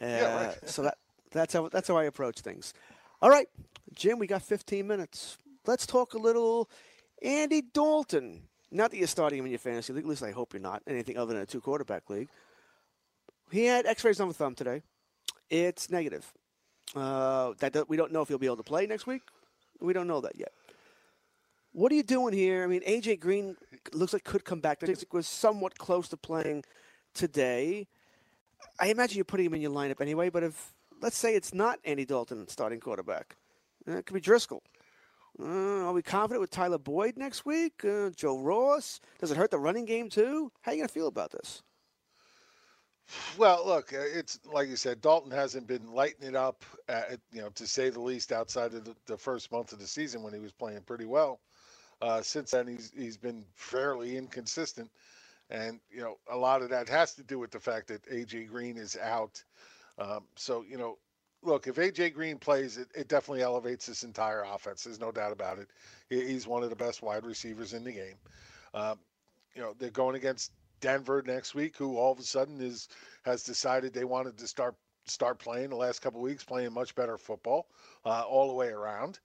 Uh, Yeah, right. so that that's how that's how I approach things. All right, Jim, we got 15 minutes. Let's talk a little Andy Dalton. Not that you're starting him in your fantasy league. At least I hope you're not anything other than a two quarterback league. He had X-rays on the thumb today. It's negative. Uh, that that- we don't know if he'll be able to play next week. We don't know that yet. What are you doing here? I mean, AJ Green looks like could come back. It was somewhat close to playing today. I imagine you're putting him in your lineup anyway. But if let's say it's not Andy Dalton starting quarterback, uh, it could be Driskel. Uh, are we confident with Tyler Boyd next week? Uh, Joe Ross? Does it hurt the running game too? How are you gonna feel about this? Well, look, uh, it's like you said, Dalton hasn't been lighting it up, uh, you know, to say the least, outside of the, the first month of the season when he was playing pretty well. Uh, since then, he's he's been fairly inconsistent, and you know, a lot of that has to do with the fact that AJ Green is out. Um, so you know, look, if AJ Green plays, it, it definitely elevates this entire offense. There's no doubt about it. He- He's one of the best wide receivers in the game. Um, you know, they're going against Denver next week, who all of a sudden is has decided they wanted to start start playing the last couple weeks, playing much better football uh, all the way around.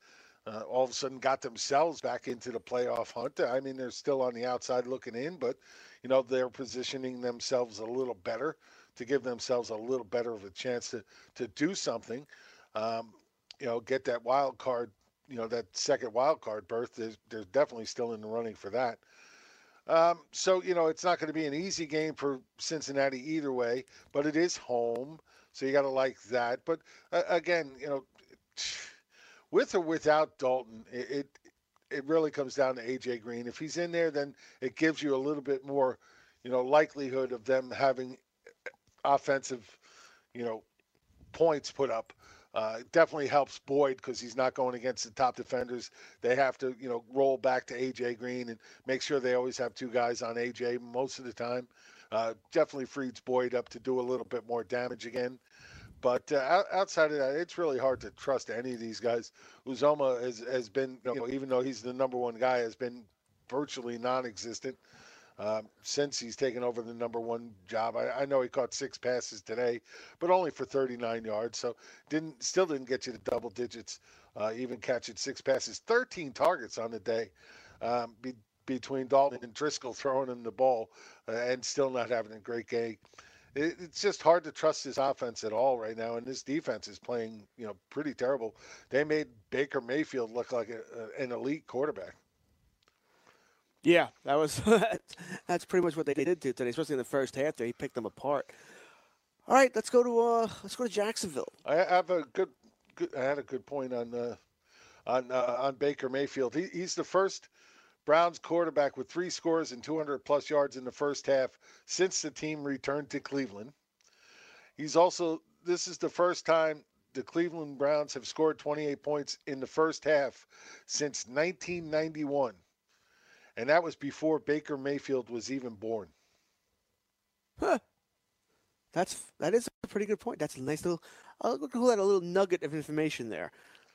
Uh, all of a sudden, got themselves back into the playoff hunt. I mean, they're still on the outside looking in, but you know they're positioning themselves a little better to give themselves a little better of a chance to to do something. Um, you know, get that wild card. You know, that second wild card berth. There's, they're definitely still in the running for that. Um, so you know it's not going to be an easy game for Cincinnati either way, but it is home, so you got to like that. But uh, again, you know, with or without Dalton, it, it it really comes down to AJ Green. If he's in there, then it gives you a little bit more, you know, likelihood of them having offensive, you know, points put up. Uh, it definitely helps Boyd because he's not going against the top defenders. They have to, you know, roll back to AJ Green and make sure they always have two guys on AJ most of the time. Uh, definitely frees Boyd up to do a little bit more damage again. But uh, outside of that, it's really hard to trust any of these guys. Uzoma has, has been, you know, even though he's the number one guy, has been virtually non-existent um, since he's taken over the number one job. I, I know he caught six passes today, but only for 39 yards. So didn't still didn't get you to double digits. Uh, even catching six passes, 13 targets on the day. Um, be, between Dalton and Driskel throwing him the ball uh, and still not having a great game. It, it's just hard to trust this offense at all right now, and this defense is playing, you know, pretty terrible. They made Baker Mayfield look like a, a, an elite quarterback. Yeah, that was that's pretty much what they did do today, especially in the first half. There, he picked them apart. All right, let's go to uh, let's go to Jacksonville. I have a good, good I had a good point on uh, on uh, on Baker Mayfield. He, he's the first Browns quarterback with three scores and 200 plus yards in the first half since the team returned to Cleveland. He's also this is the first time the Cleveland Browns have scored 28 points in the first half since 1991. And that was before Baker Mayfield was even born. Huh. That's that is a pretty good point. That's a nice little. I'll call that a little nugget of information there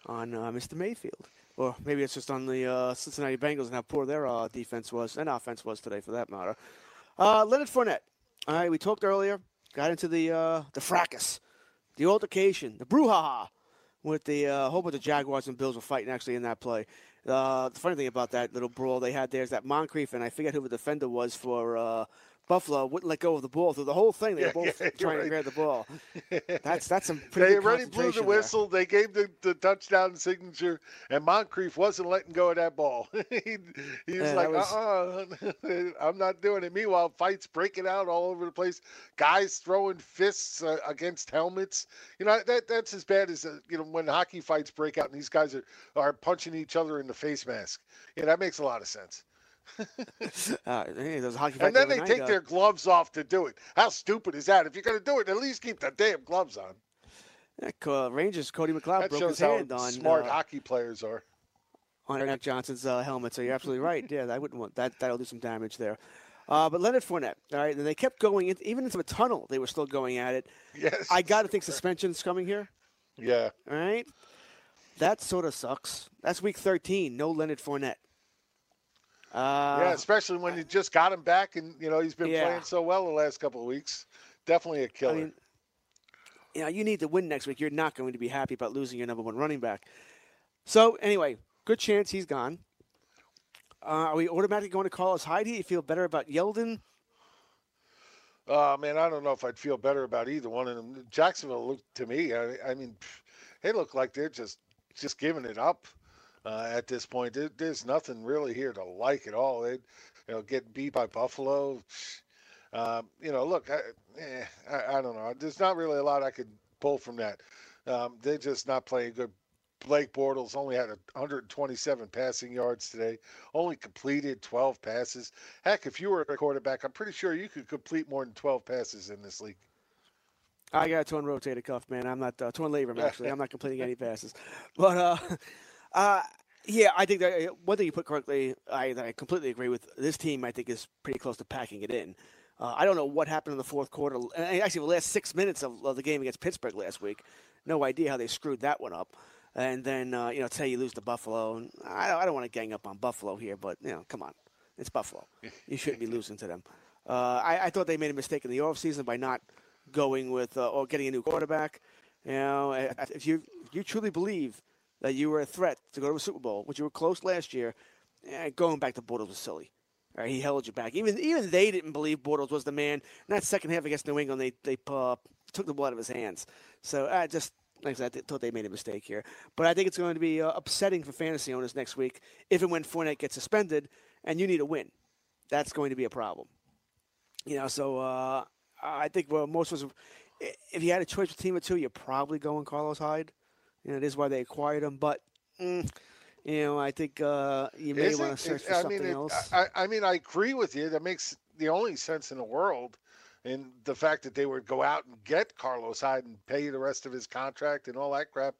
on uh, Mr. Mayfield, or maybe it's just on the uh, Cincinnati Bengals and how poor their uh, defense was and offense was today, for that matter. Uh, Leonard Fournette. All right, we talked earlier. Got into the uh, the fracas, the altercation, the brouhaha with the uh, whole bunch of Jaguars and Bills were fighting actually in that play. Uh, the funny thing about that little brawl they had there is that Moncrief and I forget who the defender was for uh, Buffalo wouldn't let go of the ball through the whole thing. They were both Yeah, trying right. to grab the ball. That's that's some pretty They already blew the concentration there. whistle. They gave the, the touchdown signature, and Moncrief wasn't letting go of that ball. he, he was Yeah, like, that uh-uh, I'm not doing it. Meanwhile, fights breaking out all over the place. Guys throwing fists uh, against helmets. You know, that that's as bad as, uh, you know, when hockey fights break out and these guys are, are punching each other in the face mask. Yeah, that makes a lot of sense. Uh, hey, hockey And then the they take night, uh, their gloves off to do it. How stupid is that? If you're going to do it, at least keep the damn gloves on. yeah, Co- Rangers Cody McLeod That broke his hand on smart uh, hockey players are. on Eric Johnson's uh, helmet. So you're absolutely right. Yeah, I wouldn't want that. That'll do some damage there. Uh, but Leonard Fournette, all right, and they kept going, in, even into a tunnel. They were still going at it. Yes. I got to think suspension's coming here. Yeah. All right, that sort of sucks. That's week 13. No Leonard Fournette. Uh, yeah, especially when you just got him back, and you know he's been Yeah. playing so well the last couple of weeks. Definitely a killer. I mean, you know, you need to win next week. You're not going to be happy about losing your number one running back. So anyway, good chance he's gone. Uh, are we automatically going to call Hyde? Heidi? you feel better about Yeldon? Oh man, I don't know if I'd feel better about either one of them. Jacksonville looked to me. I, I mean, they look like they're just just giving it up uh, at this point. There, there's nothing really here to like at all. They, you know, get beat by Buffalo. Um, you know, look, I, eh, I, I don't know. There's not really a lot I could pull from that. Um, they're just not playing good. Blake Bortles only had 127 passing yards today, only completed 12 passes. Heck, if you were a quarterback, I'm pretty sure you could complete more than 12 passes in this league. I got a torn rotator cuff, man. I'm not uh, torn labrum actually. I'm not completing any passes, but uh, uh, yeah, I think that uh, one thing you put correctly, I, I completely agree with. This team, I think, is pretty close to packing it in. Uh, I don't know what happened in the fourth quarter. Actually, the last six minutes of, of the game against Pittsburgh last week, no idea how they screwed that one up. And then uh, you know, say you lose to Buffalo, and I, I don't want to gang up on Buffalo here, but you know, come on, it's Buffalo. You shouldn't be losing to them. Uh, I, I thought they made a mistake in the offseason by not going with uh, or getting a new quarterback. You know, if you if you truly believe that you were a threat to go to a Super Bowl, which you were close last year, eh, going back to Bortles was silly. He held you back. Even even they didn't believe Bortles was the man. And that second half against New England, they they uh, took the ball out of his hands. So I just like I said, I thought they made a mistake here. But I think it's going to be uh, upsetting for fantasy owners next week if and when Fournette gets suspended, and you need a win. That's going to be a problem. You know, so uh, I think well, most of us, if you had a choice between the two, you're probably going Carlos Hyde. You know, it is why they acquired him. But mm, you know, I think uh, you may want to search It- for I something mean, it- else. I, I mean, I agree with you. That makes the only sense in the world. And the fact that they would go out and get Carlos Hyde and pay the rest of his contract and all that crap.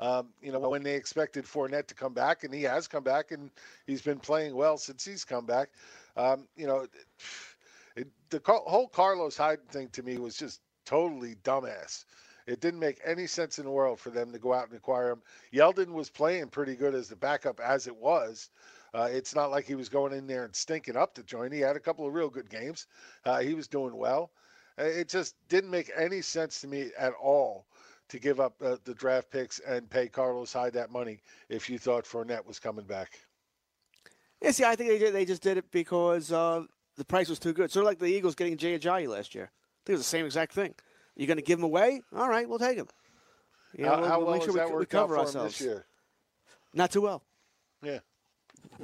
Um, you know, when they expected Fournette to come back, and he has come back, and he's been playing well since he's come back. Um, you know, it, the whole Carlos Hyde thing to me was just totally dumbass. It didn't make any sense in the world for them to go out and acquire him. Yeldon was playing pretty good as the backup as it was. Uh, it's not like he was going in there and stinking up to join. He had a couple of real good games. Uh, he was doing well. Uh, It just didn't make any sense to me at all to give up uh, the draft picks and pay Carlos Hyde that money if you thought Fournette was coming back. Yeah, see, I think they did, they just did it because uh, the price was too good. Sort of like the Eagles getting Jay Ajayi last year. I think it was the same exact thing. You're going to give him away? All right, we'll take him. You know, how we'll, how we'll well make sure we, that we cover ourselves. this year? Not too well. Yeah.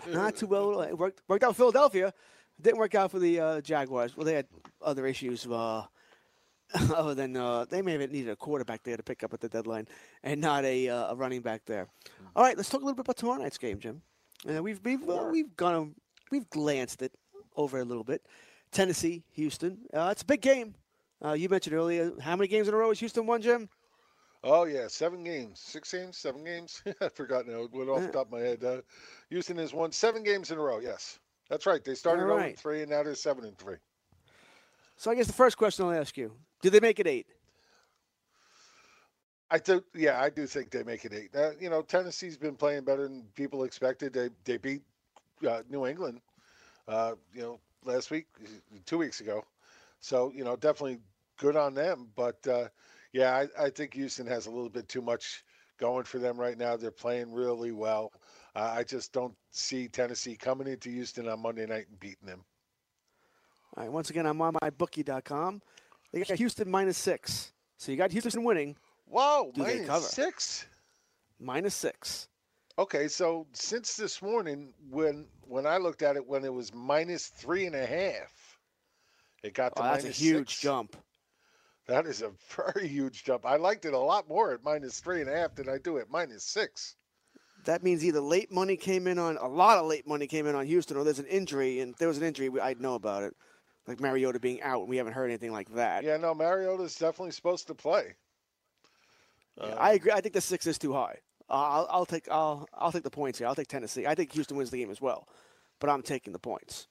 Not too well. It worked worked out for Philadelphia. Didn't work out for the uh, Jaguars. Well, they had other issues. Uh, other than uh, they may have needed a quarterback there to pick up at the deadline, and not a, uh, a running back there. All right, let's talk a little bit about tomorrow night's game, Jim. Uh, we've we've uh, we've gone we've glanced it over a little bit. Tennessee, Houston. Uh, it's a big game. Uh, you mentioned earlier how many games in a row has Houston won, Jim? Oh yeah, seven games, six games, seven games. I forgot now. It went off the top of my head. Uh, Houston has won seven games in a row. Yes, that's right. They started All 0 right. three, and now they're seven and three. So I guess the first question I'll ask you: Do they make it eight? I do. Yeah, I do think they make it eight. Uh, you know, Tennessee's been playing better than people expected. They they beat uh, New England. Uh, you know, last week, two weeks ago. So you know, definitely good on them. But uh, yeah, I, I think Houston has a little bit too much going for them right now. They're playing really well. Uh, I just don't see Tennessee coming into Houston on Monday night and beating them. All right, once again, I'm on mybookie.com. They got Houston minus six. So you got Houston winning Whoa, Do cover? six. minus six. Okay, so since this morning, when when I looked at it, when it was minus three and a half, it got to Oh, that's a huge six. jump. That is a very huge jump. I liked it a lot more at minus three and a half than I do at minus six. That means either late money came in on a lot of late money came in on Houston, or there's an injury, and if there was an injury, I'd know about it, like Mariota being out, and we haven't heard anything like that. Yeah, no, Mariota's definitely supposed to play. Yeah, I agree. I think the six is too high. Uh, I'll, I'll take I'll I'll take the points here. I'll take Tennessee. I think Houston wins the game as well, but I'm taking the points.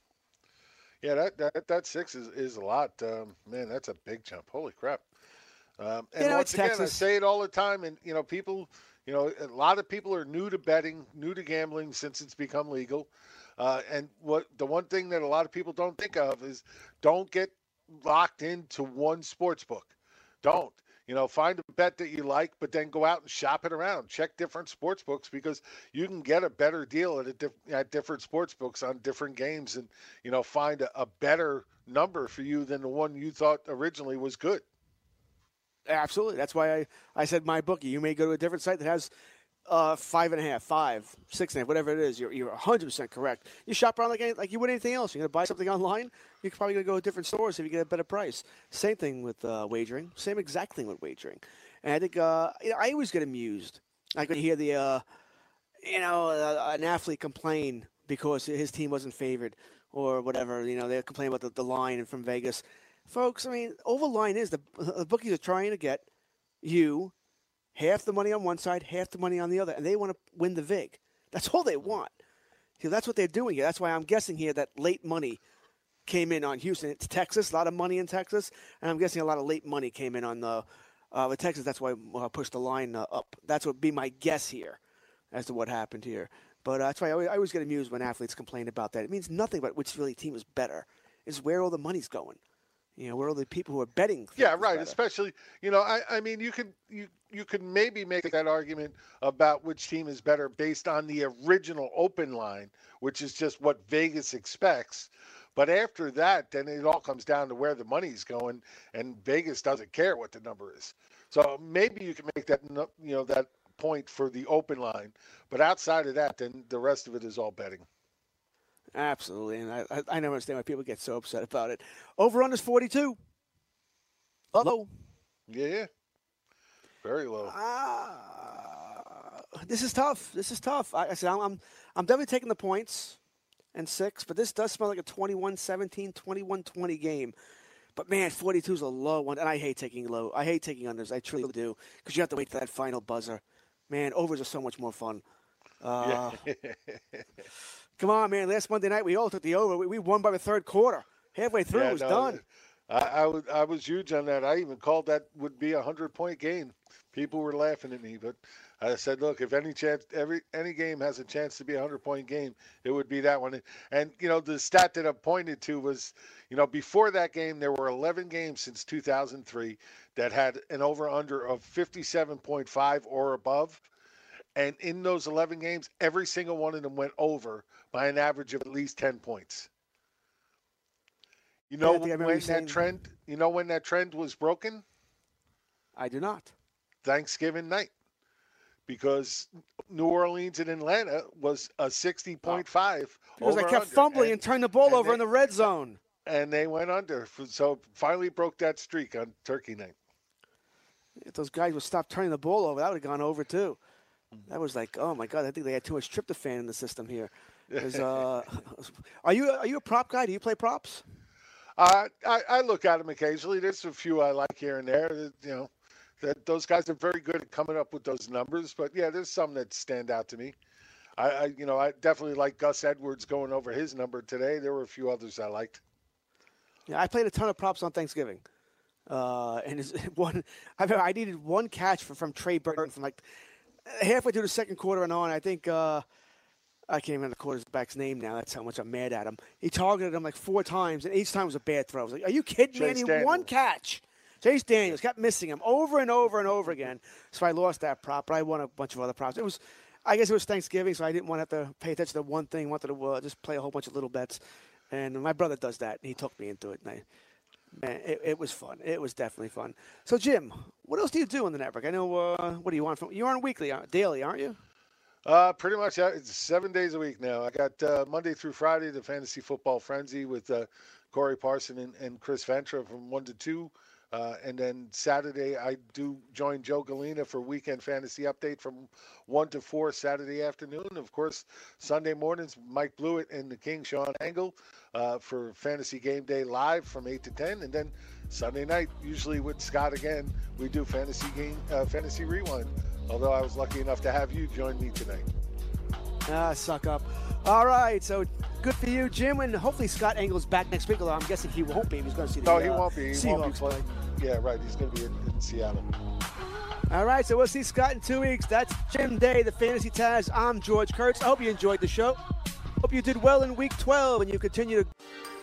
Yeah, that that, that six is, is a lot. Um, man, that's a big jump. Holy crap! Um, and You know, once again, Texas. I say it all the time, and you know, people, You know, a lot of people are new to betting, new to gambling since it's become legal. Uh, and what the one thing that a lot of people don't think of is don't get locked into one sports book. Don't. You know, find a bet that you like, but then go out and shop it around. Check different sports books because you can get a better deal at a diff- at different sports books on different games, and you know, find a, a better number for you than the one you thought originally was good. Absolutely. That's why I, I said my bookie. You may go to a different site that has uh, five and a half, five, six and a half, whatever it is. You're, you're 100% correct. You shop around like, any, like you would anything else. You're going to buy something online, you're probably going to go to different stores if you get a better price. Same thing with uh, wagering. Same exact thing with wagering. And I think uh, you know, I always get amused. I could hear the, uh, you know, uh, an athlete complain because his team wasn't favored or whatever. You know, they complain about the, the line from Vegas. Folks, I mean, over line is the, the bookies are trying to get you half the money on one side, half the money on the other, and they want to win the vig. That's all they want. See, that's what they're doing here. That's why I'm guessing here that late money came in on Houston. It's Texas, a lot of money in Texas, and I'm guessing a lot of late money came in on the uh, with Texas. That's why I uh, pushed the line uh, up. That's what be my guess here as to what happened here. But uh, that's why I always, I always, get amused when athletes complain about that. It means nothing but which really team is better. Is where all the money's going. You know, where all the people who are betting. Yeah, right. Especially, you know, I, I mean, you could you you could maybe make that argument about which team is better based on the original open line, which is just what Vegas expects. But after that, then it all comes down to where the money's going, and Vegas doesn't care what the number is. So maybe you can make that you know that point for the open line, but outside of that, then the rest of it is all betting. Absolutely, and I, I, I never understand why people get so upset about it. Over on is forty two. Low. Yeah, yeah. very low. Uh, this is tough. This is tough. I, I said I'm, I'm I'm definitely taking the points and six, but this does smell like a 21-17, 21-20 game. But man, 42 is a low one, and I hate taking low. I hate taking unders. I truly do because you have to wait for that final buzzer. Man, overs are so much more fun. Uh, yeah. come on, man. Last Monday night, we all took the over. We, we won by the third quarter. Halfway through, yeah, it was no, done. I, I, was, I was huge on that. I even called that would be a 100 point game. People were laughing at me, but I said, look, if any chance, every any game has a chance to be a 100 point game, it would be that one. And, you know, the stat that I pointed to was, you know, before that game, there were 11 games since 2003 that had an over under of 57.5 or above. And in those 11 games, every single one of them went over by an average of at least 10 points. You know yeah, when that trend, you know when that trend was broken? I do not. Thanksgiving night. Because New Orleans and Atlanta was a 60.5. Because they kept fumbling and, and turned the ball over they, in the red zone. And they went under. So finally broke that streak on Turkey night. If those guys would stop turning the ball over, that would have gone over too. That was like, oh my god! I think they had too much tryptophan in the system here. Uh, are you are you a prop guy? Do you play props? Uh, I, I look at them occasionally. There's a few I like here and there. That, You know, that those guys are very good at coming up with those numbers. But yeah, there's some that stand out to me. I, I you know I definitely like Gus Edwards going over his number today. There were a few others I liked. Yeah, I played a ton of props on Thanksgiving. Uh, and one, I, I needed one catch from, from Trey Burton from like halfway through the second quarter and on, I think uh, I can't remember the quarterback's name now. That's how much I'm mad at him. He targeted him like four times, and each time was a bad throw. I was like, "Are you kidding me?" And he one catch. Chase Daniels kept missing him over and over and over again. So I lost that prop, but I won a bunch of other props. It was, I guess it was Thanksgiving, so I didn't want to have to pay attention to one thing. I wanted to uh, just play a whole bunch of little bets. And my brother does that, and he took me into it. And I, Man, it, it, was fun. It was definitely fun. So, Jim, what else do you do on the network? I know. Uh, what do you want from? You're on weekly, uh, daily, aren't you? Uh, pretty much. It's seven days a week now. I got uh, Monday through Friday the Fantasy Football Frenzy with uh, Corey Parson and, and Chris Ventra from one to two. Uh, and then Saturday, I do join Joe Galena for weekend fantasy update from 1 to 4 Saturday afternoon. Of course, Sunday mornings, Mike Blewett and the King Sean Angle uh, for Fantasy Game Day live from 8 to 10. And then Sunday night, usually with Scott again, we do Fantasy Game uh, Fantasy Rewind. Although I was lucky enough to have you join me tonight. Ah, suck up. All right, so good for you, Jim, and hopefully Scott Engel's back next week. Although I'm guessing he won't be. He's going to see the. No, he uh, won't be. He Seahawks won't be playing. Yeah, right. He's going to be in, in Seattle. All right, so we'll see Scott in two weeks. That's Jim Day, the Fantasy Taz. I'm George Kurtz. I hope you enjoyed the show. Hope you did well in week 12 and you continue to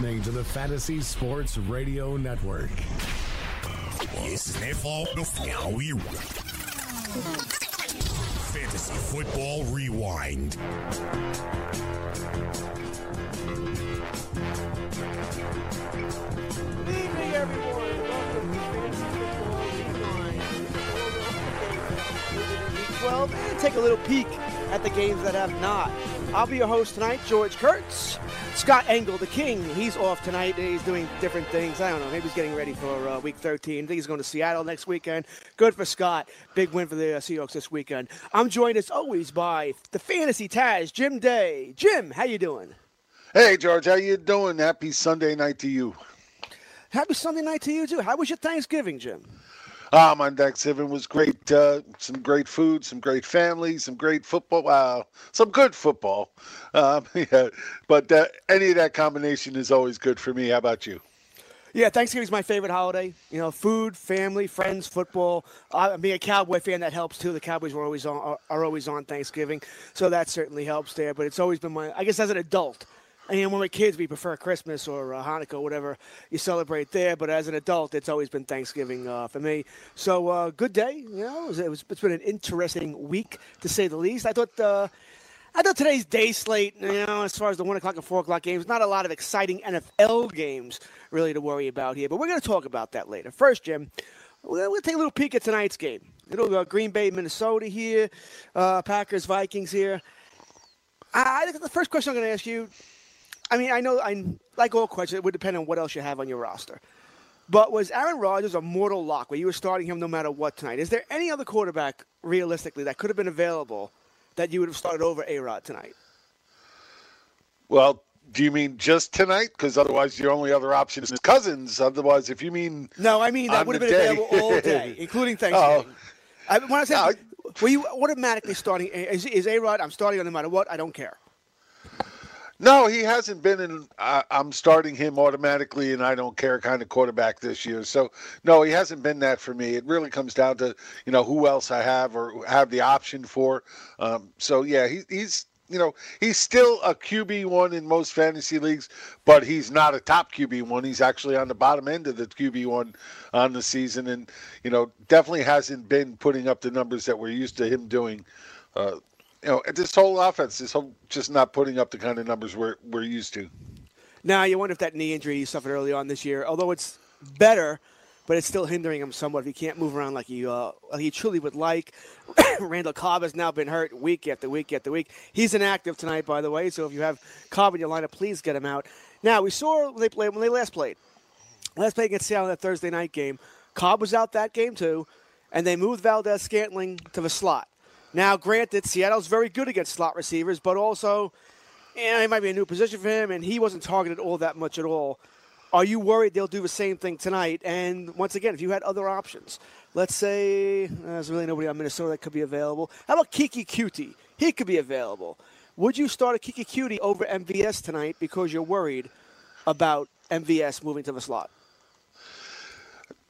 You're listening to the Fantasy Sports Radio Network. Esse NFL no Piauí. Fantasy Football Rewind. Good evening, everyone. Welcome to Fantasy Football Rewind. Week 12 and take a little peek at the games that have not. I'll be your host tonight, George Kurtz. Scott Engel, the king, he's off tonight. He's doing different things. I don't know. Maybe he's getting ready for uh, week 13. I think he's going to Seattle next weekend. Good for Scott. Big win for the uh, Seahawks this weekend. I'm joined as always by the Fantasy Taz, Jim Day. Jim, how you doing? Hey, George, how you doing? Happy Sunday night to you. Happy Sunday night to you too. How was your Thanksgiving, Jim? Ah, my Thanksgiving was great. Uh, some great food, some great family, some great football. Wow, some good football. Um, yeah, but uh, any of that combination is always good for me. How about you? Yeah, Thanksgiving's my favorite holiday. You know, food, family, friends, football. Uh, being a Cowboy fan, that helps too. The Cowboys were always on are, are always on Thanksgiving, so that certainly helps there. But it's always been my, I guess, as an adult. And you know, when we're kids, we prefer Christmas or uh, Hanukkah, or whatever you celebrate there. But as an adult, it's always been Thanksgiving uh, for me. So uh, good day. You know, it was, it it's been an interesting week to say the least. I thought. Uh, I thought today's day slate, you know, as far as the one o'clock and four o'clock games, not a lot of exciting NFL games really to worry about here. But we're going to talk about that later. First, Jim, we're going to take a little peek at tonight's game. Little uh, Green Bay, Minnesota here, uh, Packers, Vikings here. I, I, the first question I'm going to ask you. I mean, I know, I like all questions, it would depend on what else you have on your roster. But was Aaron Rodgers a mortal lock where you were starting him no matter what tonight? Is there any other quarterback, realistically, that could have been available that you would have started over A Rod tonight? Well, do you mean just tonight? Because otherwise, your only other option is Cousins. Otherwise, if you mean no, I mean that would have been day. available all day, including oh. Thanksgiving. I, when I said, No, were you automatically starting? Is, is A Rod? I'm starting on no matter what. I don't care. No, he hasn't been in. Uh, I'm starting him automatically, and I don't care kind of quarterback this year. So no, he hasn't been that for me. It really comes down to you know who else I have or have the option for. Um, so yeah, he, he's you know he's still a QB one in most fantasy leagues, but he's not a top QB one. He's actually on the bottom end of the QB one on the season, and you know definitely hasn't been putting up the numbers that we're used to him doing. Uh, you know, this whole offense, whole just not putting up the kind of numbers we're we're used to. Now you wonder if that knee injury he suffered early on this year, although it's better, but it's still hindering him somewhat. If he can't move around like he uh, he truly would like. Randall Cobb has now been hurt week after week after week. He's inactive tonight, by the way. So if you have Cobb in your lineup, please get him out. Now we saw when they played when they last played. Last played against Seattle that Thursday night game. Cobb was out that game too, and they moved Valdes-Scantling to the slot. Now, granted, Seattle's very good against slot receivers, but also, yeah, it might be a new position for him, and he wasn't targeted all that much at all. Are you worried they'll do the same thing tonight? And once again, if you had other options, let's say uh, there's really nobody on Minnesota that could be available. How about Keke Coutee? He could be available. Would you start a Keke Coutee over MVS tonight because you're worried about MVS moving to the slot?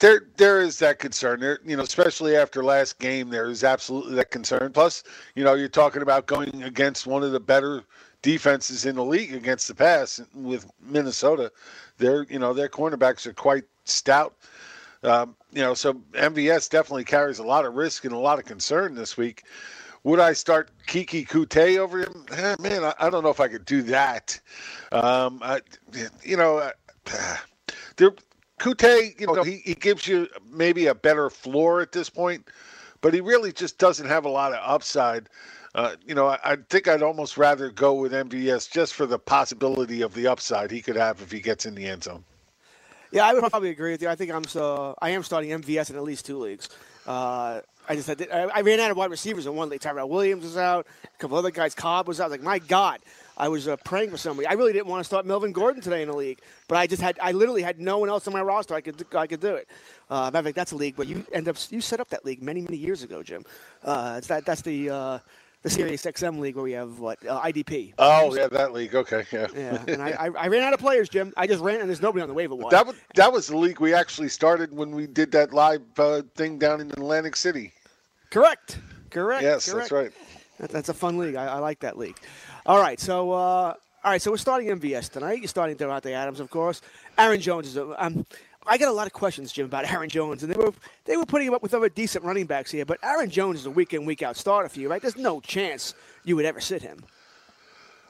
There, there is that concern. There, you know, especially after last game, there is absolutely that concern. Plus, you know, you're talking about going against one of the better defenses in the league against the pass with Minnesota. Their, you know, their cornerbacks are quite stout. Um, you know, so MVS definitely carries a lot of risk and a lot of concern this week. Would I start Keke Coutee over him? Eh, man, I, I don't know if I could do that. Um, I, you know, there. Coutee, you know, he, he gives you maybe a better floor at this point, but he really just doesn't have a lot of upside. Uh, you know, I, I, think I'd almost rather go with MVS just for the possibility of the upside he could have if he gets in the end zone. Yeah, I would probably agree with you. I think I'm so I am starting MVS in at least two leagues. Uh, I just had I, I ran out of wide receivers in one league. Tyrell Williams was out. A couple other guys. Cobb was out. I was like, my God. I was uh, praying for somebody. I really didn't want to start Melvin Gordon today in the league, but I just had I literally had no one else on my roster I could I could do it. Uh, matter fact, that's a league, but you end up you set up that league many many years ago, Jim. Uh, it's that that's the uh, the Sirius XM league where we have what uh, IDP. Oh yeah, that league. Okay, yeah. Yeah, and I, I, I ran out of players, Jim. I just ran, and there's nobody on the waiver wire. That was that was the league we actually started when we did that live uh, thing down in Atlantic City. Correct. Correct. Yes, correct. that's right. That, that's a fun league. I, I like that league. All right, so uh, all right, so we're starting MVS tonight. You're starting Davante Adams, of course. Aaron Jones is. A, um, I got a lot of questions, Jim, about Aaron Jones, and they were they were putting him up with other decent running backs here. But Aaron Jones is a week in week out starter for you, right? There's no chance you would ever sit him.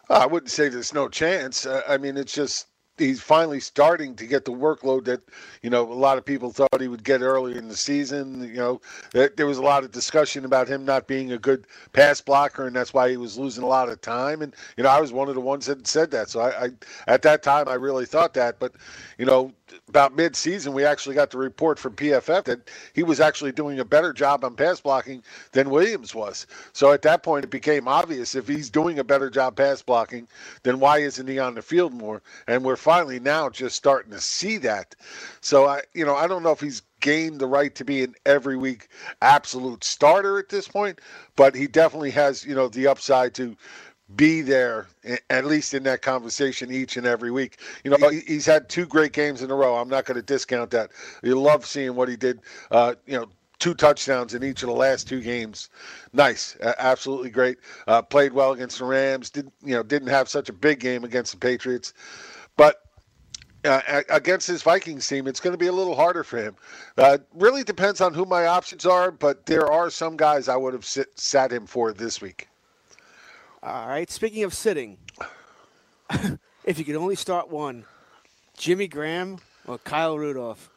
I wouldn't say there's no chance. I mean, it's just he's finally starting to get the workload that you know a lot of people thought he would get earlier in the season. You know, there, there was a lot of discussion about him not being a good pass blocker, and that's why he was losing a lot of time. And you know, I was one of the ones that said that. So I, I at that time, I really thought that. But you know, about mid-season, we actually got the report from PFF that he was actually doing a better job on pass blocking than Williams was. So at that point, it became obvious if he's doing a better job pass blocking, then why isn't he on the field more? And we're finally now just starting to see that. So I, you know, I don't know if he's gained the right to be an every week absolute starter at this point, but he definitely has, you know, the upside to be there at least in that conversation each and every week. You know, he's had two great games in a row. I'm not going to discount that. You love seeing what he did. Uh, you know, two touchdowns in each of the last two games. Nice, absolutely great. Uh, played well against the Rams. Didn't you know? Didn't have such a big game against the Patriots, but. Uh, against his Vikings team, it's going to be a little harder for him. Uh, really depends on who my options are, but there are some guys I would have sit, sat him for this week. All right. Speaking of sitting, if you could only start one, Jimmy Graham or Kyle Rudolph?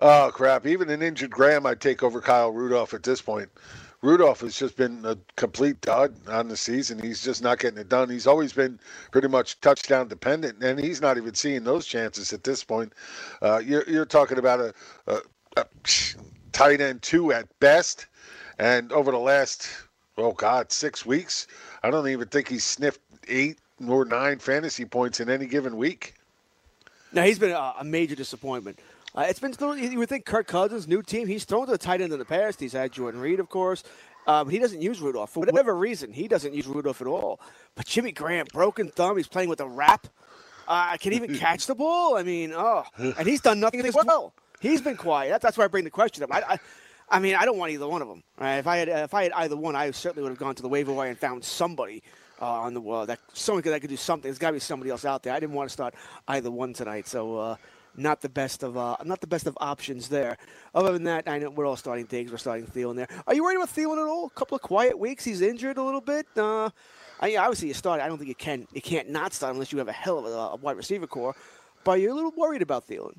Oh crap! Even an injured Graham, I'd take over Kyle Rudolph at this point. Rudolph has just been a complete dud on the season. He's just not getting it done. He's always been pretty much touchdown dependent, and he's not even seeing those chances at this point. Uh, you're, you're talking about a, a, a tight end two at best, and over the last oh God, six weeks. I don't even think he's sniffed eight or nine fantasy points in any given week. Now he's been a major disappointment. Uh, it's been you would think Kirk Cousins, new team, he's thrown to the tight end in the past. He's had Jordan Reed, of course. Uh, but he doesn't use Rudolph for whatever reason. He doesn't use Rudolph at all. But Jimmy Graham, broken thumb, he's playing with a wrap. Uh, can even catch the ball. I mean, oh, and he's done nothing as well. He's been quiet. That, that's why I bring the question up. I, I, I mean, I don't want either one of them. Right? If I had if I had either one, I certainly would have gone to the waiver wire and found somebody uh, on the wall that someone that could do something. There's got to be somebody else out there. I didn't want to start either one tonight, so uh, not the best of uh, not the best of options there. Other than that, I know we're all starting things. We're starting Thielen there. Are you worried about Thielen at all? A couple of quiet weeks. He's injured a little bit. Uh, I, obviously, you start. I don't think you can you can't not start unless you have a hell of a, a wide receiver core. But you're a little worried about Thielen.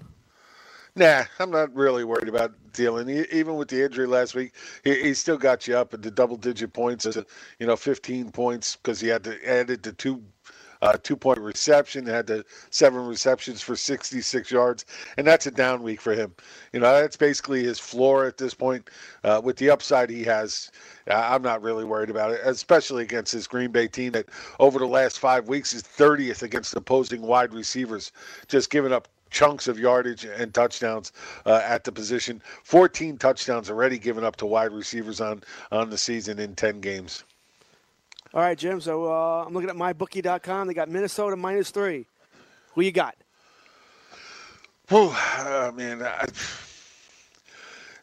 Nah, I'm not really worried about Thielen. He, even with the injury last week, he, he still got you up at the double-digit points. You know, 15 points because he had to add it to two uh, two point reception, had the seven receptions for 66 yards, and that's a down week for him. You know, that's basically his floor at this point. Uh, with the upside he has, uh, I'm not really worried about it, especially against this Green Bay team that over the last five weeks is 30th against opposing wide receivers, just giving up chunks of yardage and touchdowns uh, at the position. 14 touchdowns already given up to wide receivers on on the season in 10 games. All right, Jim. So uh, I'm looking at mybookie.com. They got Minnesota minus three. Who you got? Oh, uh, man. I,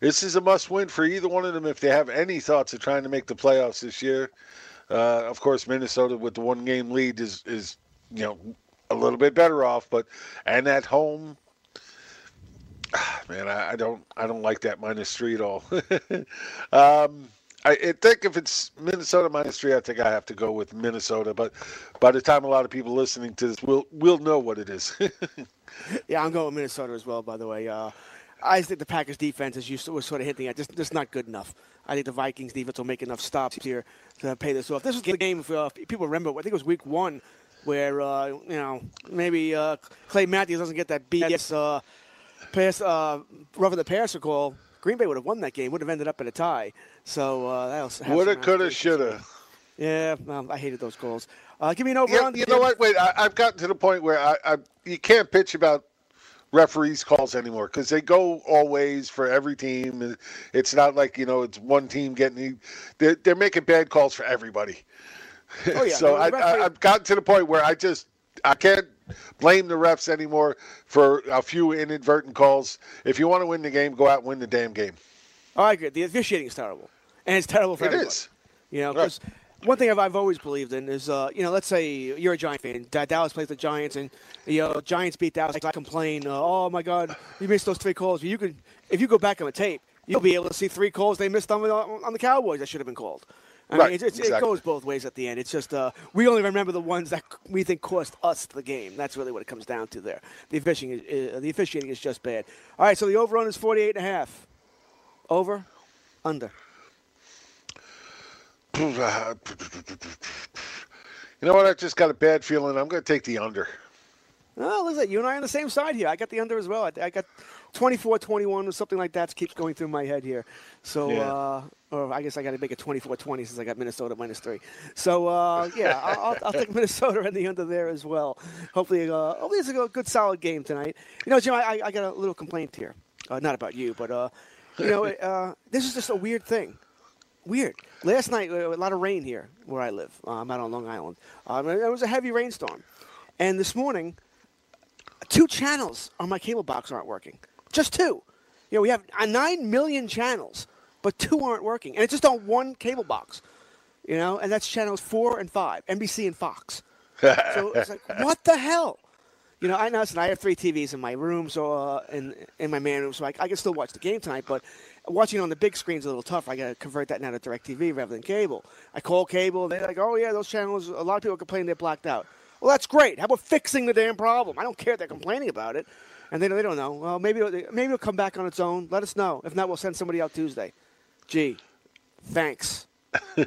this is a must win for either one of them if they have any thoughts of trying to make the playoffs this year. Uh, of course, Minnesota with the one game lead is, is you know, a little bit better off, but and at home, man, I, I don't I don't like that minus three at all. um, I, I, think if it's Minnesota minus three, I think I have to go with Minnesota. But by the time a lot of people listening to this will will know what it is. yeah, I'm going with Minnesota as well. By the way, uh, I think the Packers defense, as you was sort of hinting at, just just not good enough. I think the Vikings defense will make enough stops here to pay this off. This was the game. For, uh, people remember, I think it was Week One where uh, you know maybe uh, Clay Matthews doesn't get that BS uh, pass uh, roughing the passer call Green Bay would have won that game. Would have ended up in a tie. So uh, that'll have Woulda, coulda, shoulda. Yeah, um, I hated those calls. Uh, give me an over Yeah, on. you know what? Wait, I, I've gotten to the point where I, I you can't pitch about referees calls anymore because they go all ways for every team. It's not like you know it's one team getting. They're, they're making bad calls for everybody. Oh, yeah. so No, the I, referee- I, I've gotten to the point where I just I can't blame the refs anymore for a few inadvertent calls. If you want to win the game, go out and win the damn game. Oh, I agree. The officiating is terrible, and it's terrible for It everybody. is. You know, Right. because one thing I've, I've always believed in is, uh, you know, let's say you're a Giant fan. Dallas plays the Giants, and you know, Giants beat Dallas. I complain, uh, oh my God, you missed those three calls. You could, if you go back on the tape, you'll be able to see three calls they missed on the, on the Cowboys that should have been called. I Right, mean, it's, it's, it goes both ways at the end. It's just uh, we only remember the ones that we think cost us the game. That's really what it comes down to there. The officiating is, uh, the officiating is just bad. All right, so the over-run is 48 and a half. Over, under. You know what? I just got a bad feeling. I'm going to take the under. Oh, listen, you and I are on the same side here. I got the under as well. I, I got 24 21 or something like that keeps going through my head here. So, Yeah. uh, or I guess I got to make it 24 20 since I got Minnesota minus three. So, uh, yeah, I'll, I'll, take Minnesota and the under there as well. Hopefully, uh, hopefully it's a good, solid game tonight. You know, Jim, I, I got a little complaint here. Uh, not about you, but, uh, you know, uh, this is just a weird thing. Weird. Last night, uh, a lot of rain here where I live. Uh, I'm out on Long Island. Um, it was a heavy rainstorm. And this morning, two channels on my cable box aren't working. Just two. You know, we have nine million channels, but two aren't working, and it's just on one cable box. You know, and that's channels four and five, NBC and Fox. so it's like, what the hell? You know, I know. Listen, I have three TVs in my room, so uh, in in my man room, so I, I can still watch the game tonight. But watching it on the big screen is a little tough. I got to convert that now to DirecTV rather than cable. I call cable, they're like, "Oh yeah, those channels." A lot of people complain they're blacked out. Well, that's great. How about fixing the damn problem? I don't care if they're complaining about it, and they they don't know. Well, maybe it'll, maybe it'll come back on its own. Let us know. If not, we'll send somebody out Tuesday. Gee, thanks. so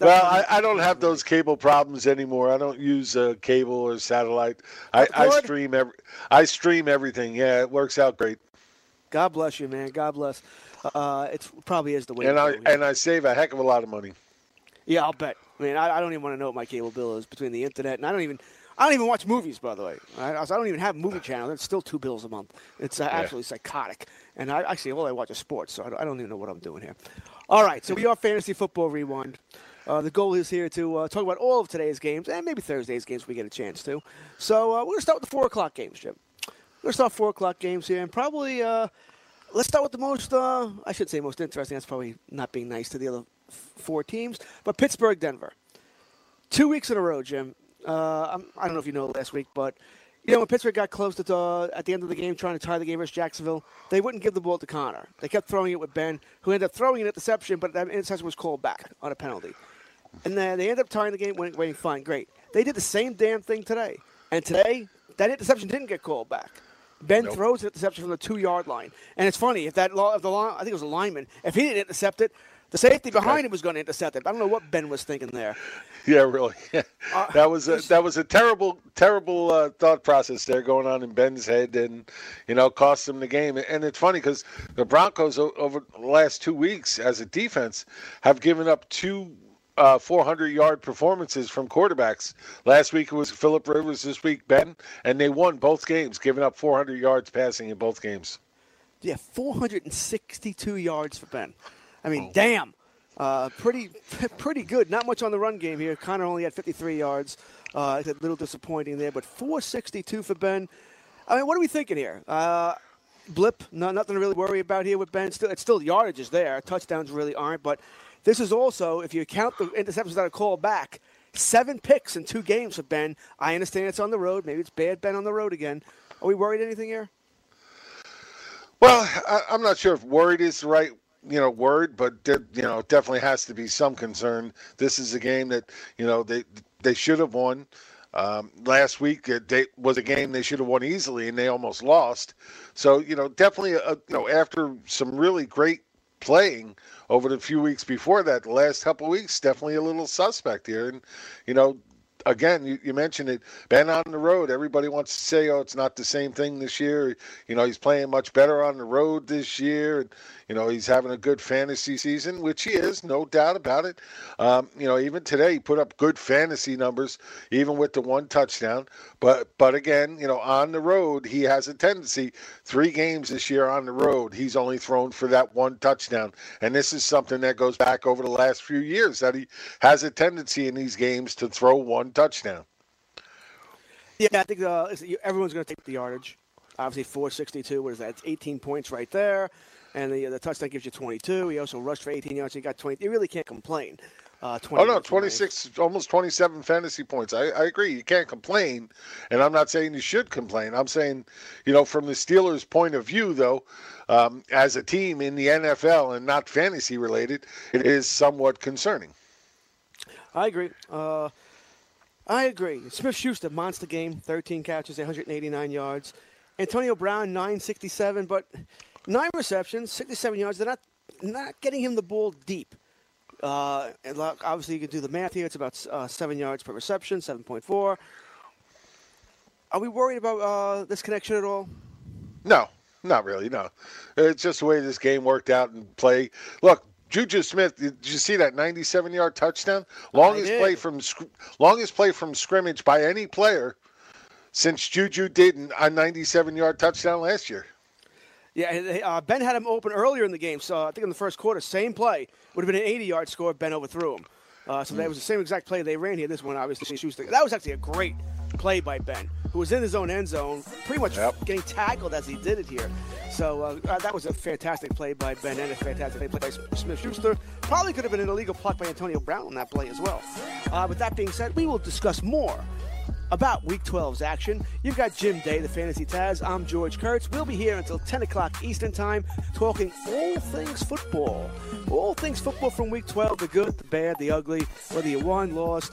Well, I, I don't have those cable problems anymore. I don't use uh, cable or satellite. I, I stream every. I stream everything. Yeah, it works out great, God bless you, man. God bless. Uh, it probably is the way. and I and I save a heck of a lot of money. Yeah, I'll bet. I mean, I, I don't even want to know what my cable bill is between the internet, and I don't even. I don't even watch movies, by the way. I, I don't even have movie channels. It's still two bills a month. It's uh, absolutely psychotic. And I actually all I watch is sports, so I don't, I don't even know what I'm doing here. All right, so we are fantasy football rewind. Uh, the goal is here to uh, talk about all of today's games and maybe Thursday's games if we get a chance to. So uh, we're gonna start with the four o'clock games, Jim. We're gonna start four o'clock games here, and probably uh, let's start with the most. Uh, I should say most interesting. That's probably not being nice to the other f- four teams, but Pittsburgh, Denver. Two weeks in a row, Jim. Uh, I'm, I don't know if you know last week, but you know when Pittsburgh got close to uh, at the end of the game, trying to tie the game versus Jacksonville, they wouldn't give the ball to Conner. They kept throwing it with Ben, who ended up throwing an interception, but that interception was called back on a penalty. And then they ended up tying the game, winning, winning fine, great. They did the same damn thing today, and today that interception didn't get called back. Ben Nope. throws an interception from the two yard line, and it's funny if that law, if the line, I think it was a lineman, if he didn't intercept it, the safety behind him was going to intercept it. I don't know what Ben was thinking there. Yeah, really. that was a that was a terrible terrible uh, thought process there going on in Ben's head, and you know cost him the game. And it's funny because the Broncos o- over the last two weeks as a defense have given up two. Uh, 400 yard performances from quarterbacks. Last week it was Philip Rivers. This week Ben, and they won both games, giving up 400 yards passing in both games. Yeah, 462 yards for Ben. I mean, Oh. damn. Uh, pretty, pretty good. Not much on the run game here. Conner only had 53 yards. Uh, it's a little disappointing there, but 462 for Ben. I mean, what are we thinking here? Uh, blip, no, nothing to really worry about here with Ben. Still, it's still yardage is there. Touchdowns really aren't, but this is also, if you count the interceptions that are called back, seven picks in two games for Ben. I understand it's on the road. Maybe it's bad Ben on the road again. Are we worried anything here? Well, I, I'm not sure if worried is the right you know word, but you know definitely has to be some concern. This is a game that you know they they should have won. Um, last week it they, was a game they should have won easily, and they almost lost. So you know definitely a, you know after some really great playing over the few weeks before that, the last couple weeks, definitely a little suspect here, and you know. Again, you, you, mentioned it. Ben on the road. Everybody wants to say, "Oh, it's not the same thing this year." You know, he's playing much better on the road this year, and you know he's having a good fantasy season, which he is, no doubt about it. Um, you know, even today he put up good fantasy numbers, even with the one touchdown. But but again, you know, on the road he has a tendency. Three games this year on the road, he's only thrown for that one touchdown, and this is something that goes back over the last few years that he has a tendency in these games to throw one touchdown. Yeah, I think uh, everyone's going to take the yardage. Obviously, 462. What is that? It's 18 points right there. And the, the touchdown gives you 22. He also rushed for 18 yards. He got 20. You really can't complain. Uh, oh no, 26, almost 27 fantasy points. I, I agree. You can't complain, and I'm not saying you should complain. I'm saying, you know, from the Steelers' point of view, though, um, as a team in the NFL and not fantasy related, it is somewhat concerning. I agree. Uh, I agree. Smith Schuster, monster game, 13 catches, 189 yards. Antonio Brown, 967, but nine receptions, 67 yards. They're not not getting him the ball deep. Uh, obviously, you can do the math here. It's about uh, seven yards per reception, 7.4. Are we worried about uh, this connection at all? No, not really. No, it's just the way this game worked out and play. Look, Juju Smith, did you see that 97-yard touchdown? Longest play from longest play from scrimmage by any player since Juju did a 97-yard touchdown last year. Yeah, uh, Ben had him open earlier in the game, so I think in the first quarter, same play would have been an 80-yard score. Ben overthrew him, uh, so that was the same exact play they ran here. This one, obviously, Schuster. That was actually a great play by Ben, who was in his own end zone, pretty much yep. getting tackled as he did it here. So uh, uh, that was a fantastic play by Ben and a fantastic play by Smith Schuster. Probably could have been an illegal pluck by Antonio Brown on that play as well. Uh, with that being said, we will discuss more about Week 12's action. You've got Jim Day, the Fantasy Taz. I'm George Kurtz. We'll be here until 10 o'clock Eastern Time talking all things football. All things football from Week 12 the good, the bad, the ugly, whether you won, lost.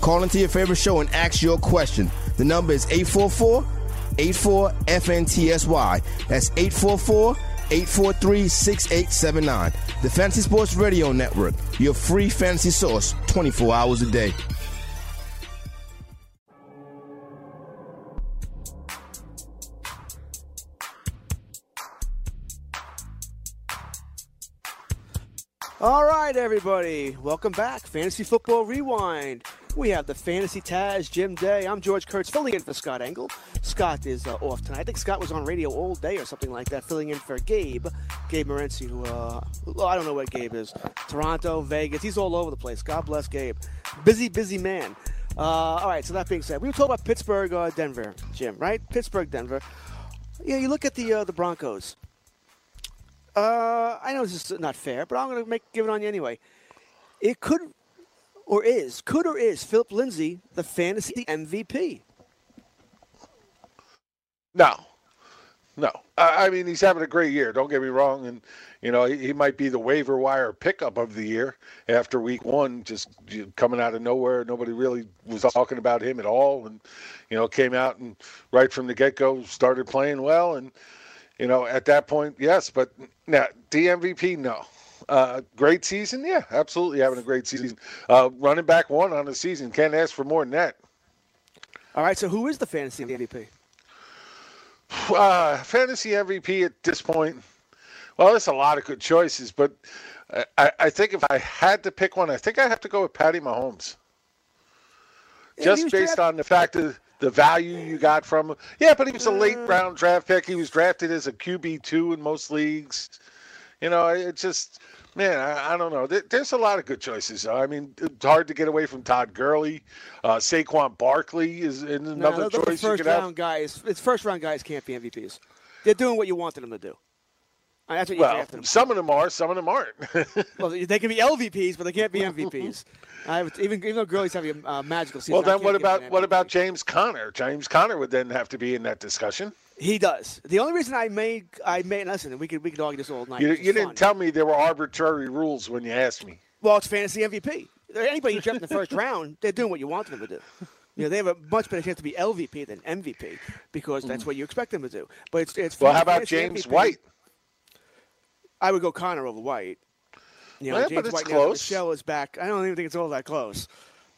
Call into your favorite show and ask your question. The number is 844 84 FNTSY. That's 844 843 6879. The Fantasy Sports Radio Network, your free fantasy source 24 hours a day. All right, everybody. Welcome back. Fantasy Football Rewind. We have the Fantasy Taz, Jim Day. I'm George Kurtz, filling in for Scott Engel. Scott is uh, off tonight. I think Scott was on radio all day or something like that, filling in for Gabe, Gabe Morency, who, uh, I don't know where Gabe is. Toronto, Vegas, he's all over the place. God bless Gabe. Busy, busy man. Uh, all right, so that being said, we were talking about Pittsburgh, uh, Denver, Jim, right? Pittsburgh, Denver. Yeah, you look at the uh, the Broncos. Uh, I know this is not fair, but I'm going to make give it on you anyway. It could or is, could or is Philip Lindsay the fantasy MVP? No, no. I mean, he's having a great year. Don't get me wrong, and you know he, he might be the waiver wire pickup of the year after week one, just coming out of nowhere. Nobody really was talking about him at all, and you know came out and right from the get go started playing well, and you know at that point, yes, but now the MVP, no. Uh, great season, yeah, absolutely having a great season. Uh, running back one on the season, can't ask for more than that. All right, so who is the fantasy MVP? Uh, fantasy MVP at this point, well, there's a lot of good choices, but I, I think if I had to pick one, I think I have to go with Patty Mahomes. Yeah, Just based on the fact of the value you got from him. Yeah, but he was a late uh. round draft pick. He was drafted as a QB two in most leagues. You know, it just man, I, I, don't know. there's a lot of good choices. I mean, it's hard to get away from Todd Gurley. Uh, Saquon Barkley is another no, choice. First round have. guys, it's first round guys can't be MVPs. They're doing what you wanted them to do. Uh, That's what you Well, them. some of them are, some of them aren't. Well, they can be LVPs, but they can't be MVPs. I have, even even though Gurley's having a uh, magical season. well, then what about what about James Conner? James Conner would then have to be in that discussion. He does. The only reason I made I made listen, we could we could argue this all night. You, you didn't tell me there were arbitrary rules when you asked me. Well, it's fantasy MVP. Anybody you in the first round, they're doing what you want them to do. You know, they have a much better chance to be LVP than MVP because that's what you expect them to do. But it's it's Well, how about James MVP. White? I would go Conner over White. You know, Yeah, James but it's White now close. Michel is back. I don't even think it's all that close.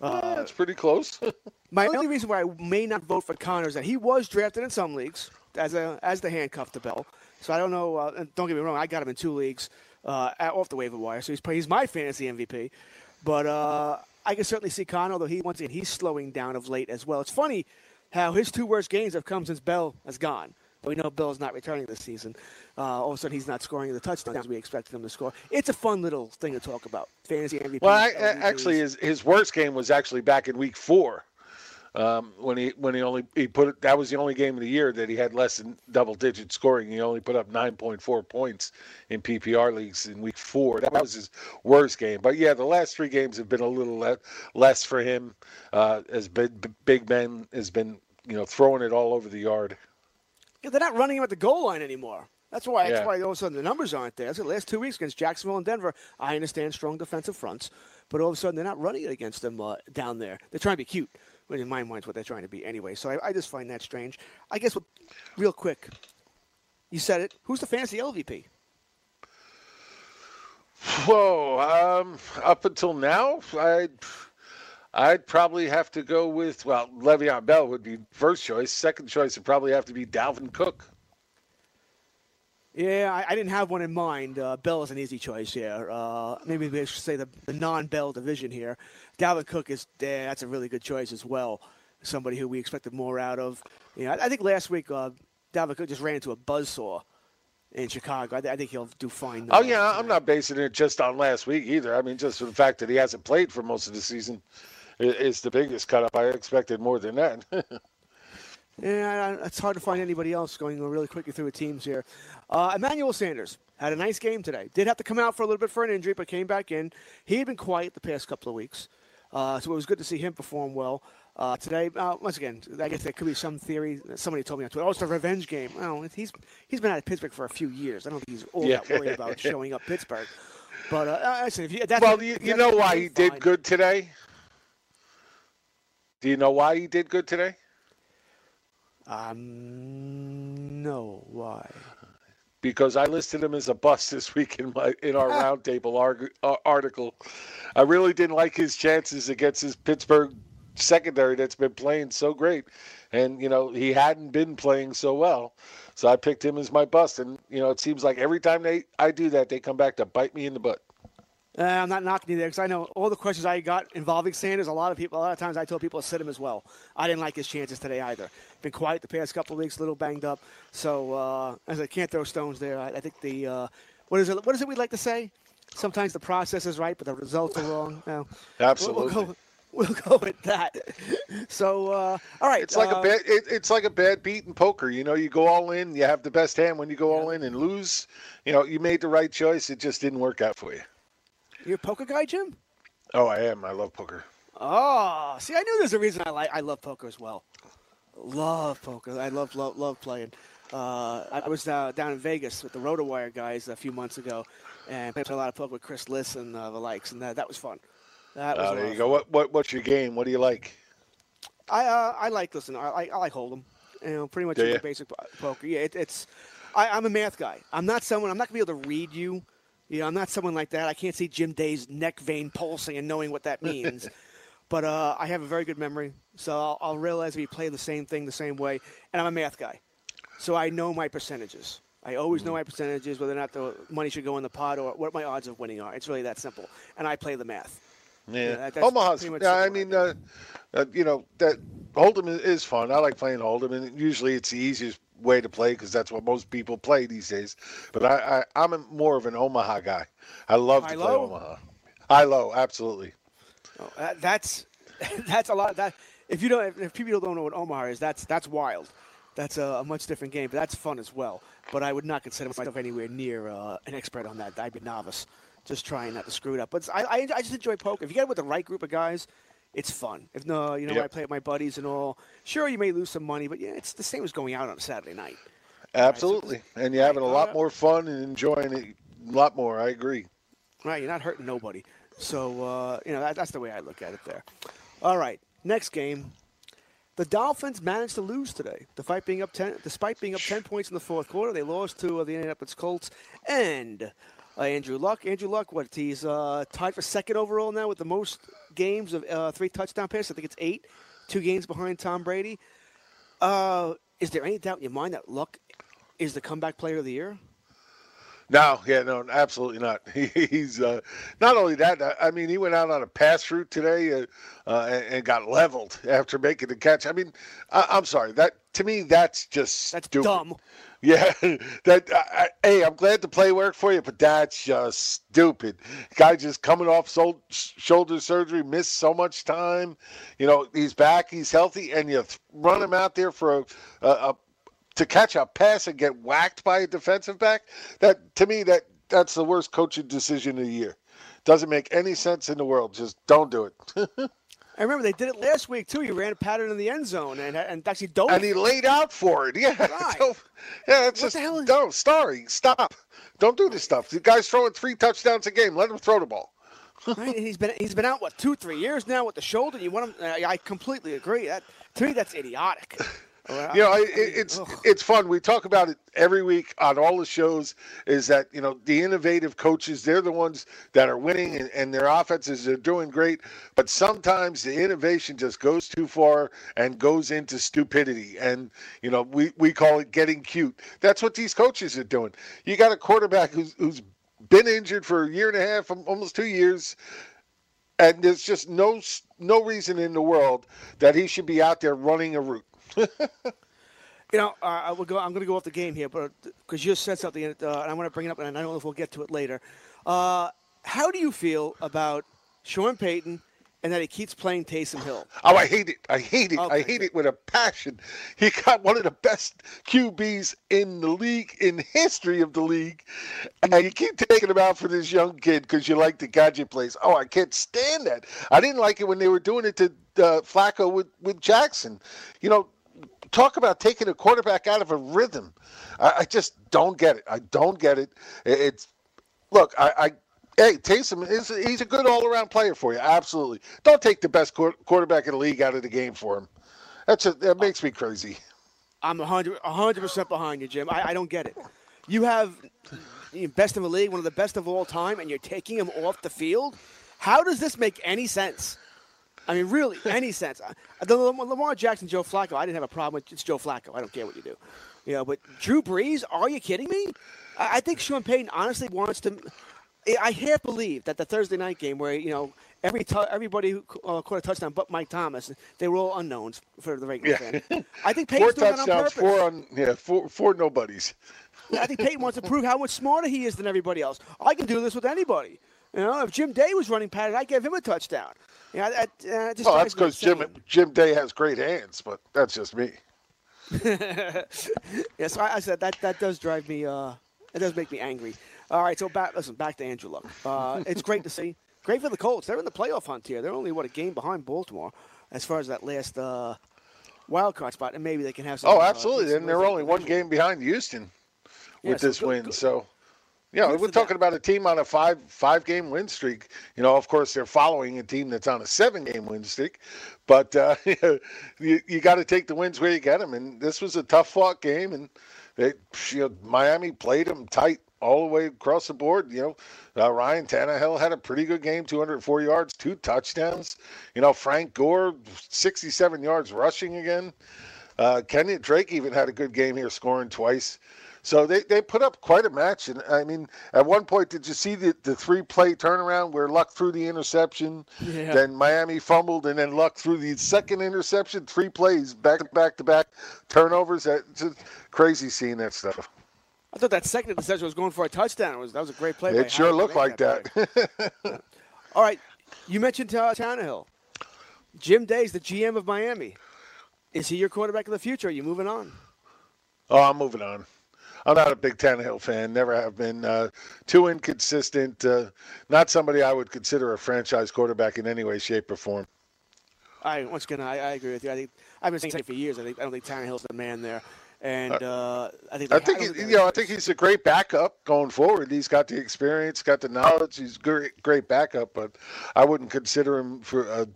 Uh, That's pretty close. My only reason why I may not vote for Conner is that he was drafted in some leagues as a as the handcuff to Bell. So I don't know. Uh, and don't get me wrong, I got him in two leagues uh, at- off the waiver wire. So he's he's my fantasy MVP. But uh, I can certainly see Conner, although he once again he's slowing down of late as well. It's funny how his two worst games have come since Bell has gone. We know Bell's not returning this season. Uh, all of a sudden, he's not scoring the touchdowns we expected him to score. It's a fun little thing to talk about. Fantasy MVP. well, I, actually, his his worst game was actually back in week four, um, when he when he only he put it, that was the only game of the year that he had less than double digit scoring. He only put up nine point four points in PPR leagues in week four. That was his worst game. But yeah, the last three games have been a little le- less for him. Uh, as Big Big Ben has been you know throwing it all over the yard. Yeah, they're not running him at the goal line anymore. That's why. That's why all of a sudden the numbers aren't there. That's the last two weeks against Jacksonville and Denver. I understand strong defensive fronts, but all of a sudden they're not running it against them uh, down there. They're trying to be cute. Well, in my mind, what they're trying to be anyway. So I, I just find that strange. I guess, what, real quick, you said it. Who's the fantasy LVP? Whoa! Um, up until now, I'd I'd probably have to go with well, Le'Veon Bell would be first choice. Second choice would probably have to be Dalvin Cook. Yeah, I, I didn't have one in mind. Uh, Bell is an easy choice here. Uh, maybe we should say the, the non-Bell division here. Dalvin Cook is yeah, that's a really good choice as well. Somebody who we expected more out of. You know, I, I think last week uh, Dalvin Cook just ran into a buzzsaw in Chicago. I, th- I think he'll do fine. Oh yeah, I'm not basing it just on last week either. I mean, just for the fact that he hasn't played for most of the season is the biggest cut up. I expected more than that. Yeah, it's hard to find anybody else going really quickly through the teams here. Uh, Emmanuel Sanders had a nice game today. Did have to come out for a little bit for an injury, but came back in. He had been quiet the past couple of weeks, uh, so it was good to see him perform well. Uh, today, uh, once again, I guess there could be some theory. Somebody told me on Twitter, "Oh, it's a revenge game." Well, he's he's been out of Pittsburgh for a few years. I don't think he's all Yeah. that worried about showing up Pittsburgh. But uh, listen, if you, that's well, you, you know why he did good today. Do you know why he did good today? Um, no, why? because I listed him as a bust this week in my in our roundtable arg- uh, article. I really didn't like his chances against his Pittsburgh secondary that's been playing so great, and you know he hadn't been playing so well, so I picked him as my bust. And you know it seems like every time they I do that, they come back to bite me in the butt. Uh, I'm not knocking you there because I know all the questions I got involving Sanders. A lot of people, a lot of times, I told people to sit him as well. I didn't like his chances today either. Been quiet the past couple of weeks, a little banged up. So uh, as I can't throw stones there. I, I think the uh, what is it? What is it we like to say? Sometimes the process is right, but the results are wrong. No. Absolutely. We'll, we'll, go, we'll go with that. So uh, all right, It's like uh, a bad. It, it's like a bad beat in poker. You know, you go all in. You have the best hand when you go all in and lose. You know, you made the right choice. It just didn't work out for you. You're a poker guy, Jim. Oh, I am. I love poker. Oh, see, I knew there's a reason I like. I love poker as well. Love poker. I love love love playing. Uh, I was uh, down in Vegas with the RotoWire guys a few months ago, and played a lot of poker with Chris Liss and uh, the likes, and that, that was fun. That was lot there you go. fun. What what what's your game? What do you like? I uh, I like listen. I like I like Hold'em. You know, pretty much Do just ya? basic poker. Yeah, it, it's. I, I'm a math guy. I'm not someone. I'm not gonna be able to read you. You know, I'm not someone like that. I can't see Jim Day's neck vein pulsing and knowing what that means. but uh, I have a very good memory, so I'll, I'll realize we play the same thing the same way. And I'm a math guy, so I know my percentages. I always know my percentages, whether or not the money should go in the pot or what my odds of winning are. It's really that simple, and I play the math. Yeah, that- Omaha's. Yeah, I mean, uh, uh, you know that Hold'em is, is fun. I like playing Hold'em, and usually it's the easiest way to play because that's what most people play these days. But I, I I'm more of an Omaha guy. I love to play? Omaha. High low, absolutely. Oh, that, that's that's a lot. That if you don't, if people don't know what Omaha is, that's that's wild. That's a, a, much different game, but that's fun as well. But I would not consider myself anywhere near uh, an expert on that. I'd be novice, just trying not to screw it up. But I, I, I just enjoy poker. If you get it with the right group of guys, it's fun. If no, you know, yep. I play with my buddies and all. Sure, you may lose some money, but yeah, it's the same as going out on a Saturday night. Absolutely, right, so and you're having a lot more fun and enjoying it a lot more. I agree. Right, you're not hurting nobody. So uh, you know that, that's the way I look at it. There. All right, next game. The Dolphins managed to lose today, despite being up ten. Despite being up ten points in the fourth quarter, they lost to uh, the Indianapolis Colts and uh, Andrew Luck. Andrew Luck, what he's uh, tied for second overall now with the most games of uh, three touchdown passes. I think it's eight, two games behind Tom Brady. Uh, is there any doubt in your mind that Luck is the comeback player of the year? No, yeah, no, absolutely not. He's uh, not only that. I mean, he went out on a pass route today uh, uh, and, got leveled after making the catch. I mean, I, am sorry. That to me, that's just that's stupid. dumb. Yeah, that. I, hey, I'm glad the play worked for you, but that's just stupid. Guy just coming off shoulder surgery, missed so much time. You know, he's back, he's healthy, and you run him out there for a, a to catch a pass and get whacked by a defensive back, that to me that that's the worst coaching decision of the year. Doesn't make any sense in the world. Just don't do it. I remember they did it last week too. He ran a pattern in the end zone and and actually dove. And he laid out for it. Yeah. Right. So, yeah, it's what just is- no. Starry, stop. Don't do this stuff. The guy's throwing three touchdowns a game. Let him throw the ball. right, he's been he's been out what two three years now with the shoulder. You want him? I completely agree. That to me that's idiotic. You know, it, it's ugh. it's fun. We talk about it every week on all the shows. Is that you know the innovative coaches? They're the ones that are winning, and, and their offenses are doing great. But sometimes the innovation just goes too far and goes into stupidity, and you know we we call it getting cute. That's what these coaches are doing. You got a quarterback who's who's been injured for a year and a half, almost two years and there's just no no reason in the world that he should be out there running a route. you know, uh, I will go. I'm going to go off the game here, but because you said something, uh, and I want to bring it up, and I don't know if we'll get to it later. Uh, how do you feel about Sean Payton and that he keeps playing Taysom Hill? Oh, I hate it. I hate it. Okay. I hate it with a passion. He got one of the best QBs in the league, in history of the league, and you keep taking him out for this young kid because you like the gadget plays. Oh, I can't stand that. I didn't like it when they were doing it to uh, Flacco with with Jackson. You know, talk about taking a quarterback out of a rhythm. I, I just don't get it. I don't get it. It's look, I, I hey, Taysom is he's a good all around player for you. Absolutely. Don't take the best quarterback in the league out of the game for him. That's a, that makes me crazy. I'm 100 percent behind you, Jim. I, I don't get it. You have best in the league, one of the best of all time, and you're taking him off the field. How does this make any sense? I mean, really, any sense. The Lamar Jackson, Joe Flacco, I didn't have a problem with. It's Joe Flacco. I don't care what you do. You know, but Drew Brees, are you kidding me? I, I think Sean Payton honestly wants to. I half believe that the Thursday night game, where you know every t- everybody who uh, caught a touchdown but Mike Thomas, they were all unknowns for the regular yeah. fan. I think Payton's four touchdowns, on four on yeah, four four nobodies. I think Payton wants to prove how much smarter he is than everybody else. I can do this with anybody. You know, if Jim Day was running pattern, I gave him a touchdown. Yeah, that, uh, just oh, that's because Jim Jim Day has great hands, but that's just me. yes, I, I, said that that does drive me. Uh, it does make me angry. All right, so back listen back to Andrew Luck. Uh, it's great to see. Great for the Colts. They're in the playoff hunt here. They're only what a game behind Baltimore as far as that last uh, wild card spot, and maybe they can have some. Oh, uh, absolutely. Uh, and they're only one game behind Houston with yeah, so this good, win. Good. So yeah, we're talking about a team on a five five game win streak. You know, of course, they're following a team that's on a seven game win streak, but uh, you you got to take the wins where you get them. And this was a tough fought game, and they, you know, Miami played them tight all the way across the board. You know, uh, Ryan Tannehill had a pretty good game, 204 yards, two touchdowns. You know, Frank Gore, 67 yards rushing again. Uh, Kenyan Drake even had a good game here, scoring twice. So they, they put up quite a match. And I mean, at one point, did you see the, the three play turnaround where Luck threw the interception, yeah. then Miami fumbled, and then Luck threw the second interception? Three plays back to back to back turnovers. That's just crazy seeing that stuff. I thought that second interception was going for a touchdown. It was that was a great play. It sure looked like that. that. All right, you mentioned uh, Tannehill. Jim Day's the GM of Miami. Is he your quarterback of the future? Are you moving on? Oh, I'm moving on. I'm not a big Tannehill fan. Never have been. Uh, too inconsistent. Uh, not somebody I would consider a franchise quarterback in any way, shape, or form. I once again, I, I agree with you. I think I've been saying it for years. I think I don't think Tannehill's the man there, and uh, I think I think he, you know I think he's a great backup going forward. He's got the experience, got the knowledge. He's great, great backup, but I wouldn't consider him for a,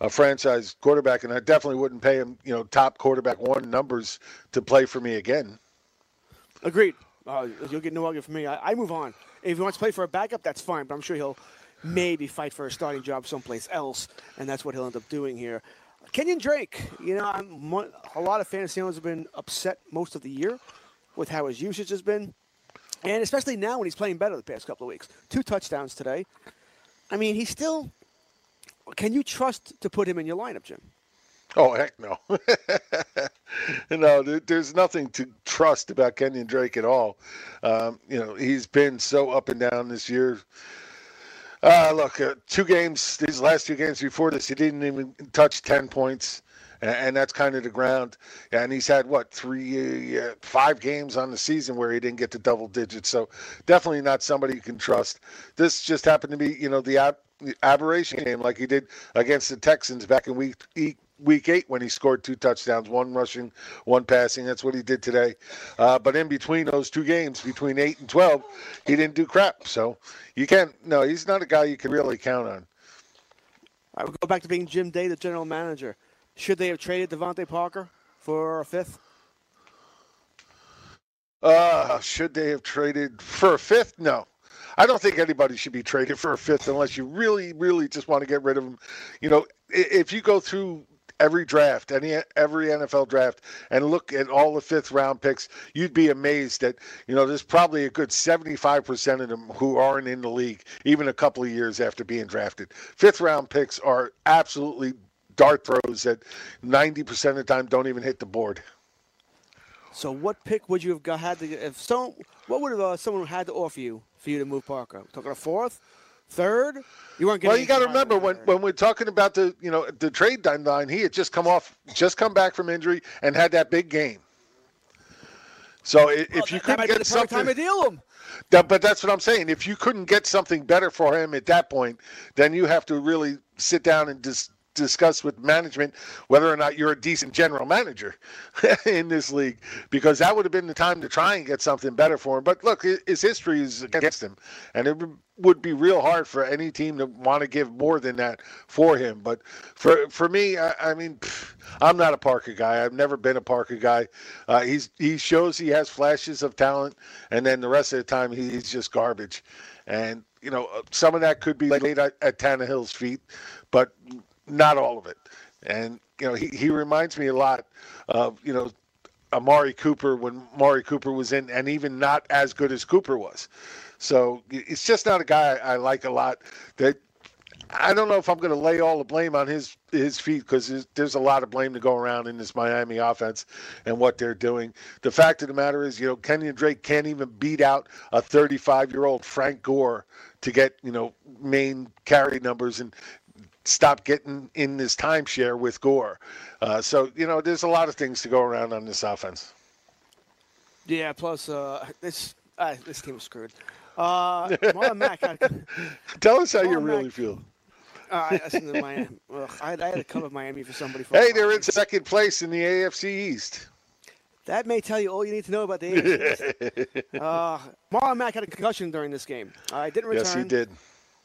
a franchise quarterback, and I definitely wouldn't pay him, you know, top quarterback one numbers to play for me again. Agreed. Uh, you'll get no argument from me. I, I move on. If he wants to play for a backup, that's fine. But I'm sure he'll maybe fight for a starting job someplace else, and that's what he'll end up doing here. Kenyan Drake, you know, I'm, a lot of fantasy owners have been upset most of the year with how his usage has been, and especially now when he's playing better the past couple of weeks. Two touchdowns today. I mean, he's still. Can you trust to put him in your lineup, Jim? Oh heck no! no, there's nothing to trust about Kenyan Drake at all. Um, you know, he's been so up and down this year. Uh, look, uh, two games, these last two games before this, he didn't even touch 10 points, and, and that's kind of the ground. And he's had, what, three, uh, five games on the season where he didn't get to double digits. So definitely not somebody you can trust. This just happened to be, you know, the, ab- the aberration game like he did against the Texans back in week, week eight when he scored two touchdowns, one rushing, one passing. That's what he did today. Uh, but in between those two games, between eight and twelve, he didn't do crap. So you can't. No, he's not a guy you can really count on. I would go back to being Jim Day, the general manager. Should they have traded DeVante Parker for a fifth? Uh, should they have traded for a fifth? No. I don't think anybody should be traded for a fifth unless you really, really just want to get rid of him. You know, if you go through every draft, any every NFL draft, and look at all the fifth round picks, you'd be amazed that you know there's probably a good 75% of them who aren't in the league even a couple of years after being drafted. Fifth round picks are absolutely dart throws that 90% of the time don't even hit the board. So, what pick would you have got, had to if someone? What would have uh, someone had to offer you for you to move Parker? Talking a fourth, third. You weren't Well, you got to remember when, when we're talking about the you know the trade deadline, he had just come off, just come back from injury and had that big game. So if well, you couldn't get something, time to deal him. That, but that's what I'm saying. If you couldn't get something better for him at that point, then you have to really sit down and just discuss with management whether or not you're a decent general manager in this league because that would have been the time to try and get something better for him. But look, his history is against him, and it would be real hard for any team to want to give more than that for him. But for for me, I, I mean, pff, I'm not a Parker guy. I've never been a Parker guy. Uh, he's he shows he has flashes of talent, and then the rest of the time he's just garbage. And you know, some of that could be laid at, at Tannehill's feet, but not all of it. And you know, he, he reminds me a lot of you know Amari Cooper when Amari Cooper was in, and even not as good as Cooper was. So it's just not a guy I like a lot. That I don't know if I'm going to lay all the blame on his his feet because there's, a lot of blame to go around in this Miami offense and what they're doing. The fact of the matter is, you know, Kenyan Drake can't even beat out a 35 year old Frank Gore to get you know main carry numbers, and stop getting in this timeshare with Gore. Uh, so you know, there's a lot of things to go around on this offense. Yeah. Plus, uh, this uh, this team's screwed. Uh, Mack. I, Tell us how Marlon you really Mack, feel. Uh, I, to Miami. Ugh, I, had, I had to cover Miami for somebody. For hey, they're in second place in the AFC East. That may tell you all you need to know about the AFC. uh, Marlon Mack had a concussion during this game. I uh, didn't return. Yes, he did.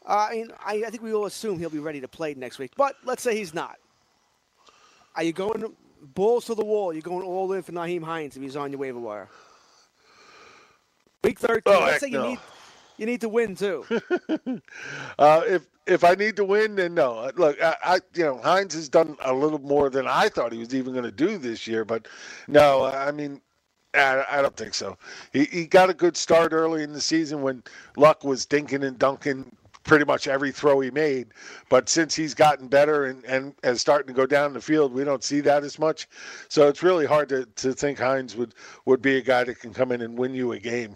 Uh, I mean, I, I think we all assume he'll be ready to play next week. But let's say he's not. Are you going balls to the wall? You're going all in for Nyheim Hines if he's on your waiver wire. Week 13. Oh, let's say you no. need you need to win too. uh, if if I need to win, then no. Look, I, I, you know Hines has done a little more than I thought he was even going to do this year, but no, I mean. I, I don't think so. He, he got a good start early in the season when Luck was dinking and dunking pretty much every throw he made. But since he's gotten better and, and is starting to go down the field, we don't see that as much. So it's really hard to, to think Hines would, would be a guy that can come in and win you a game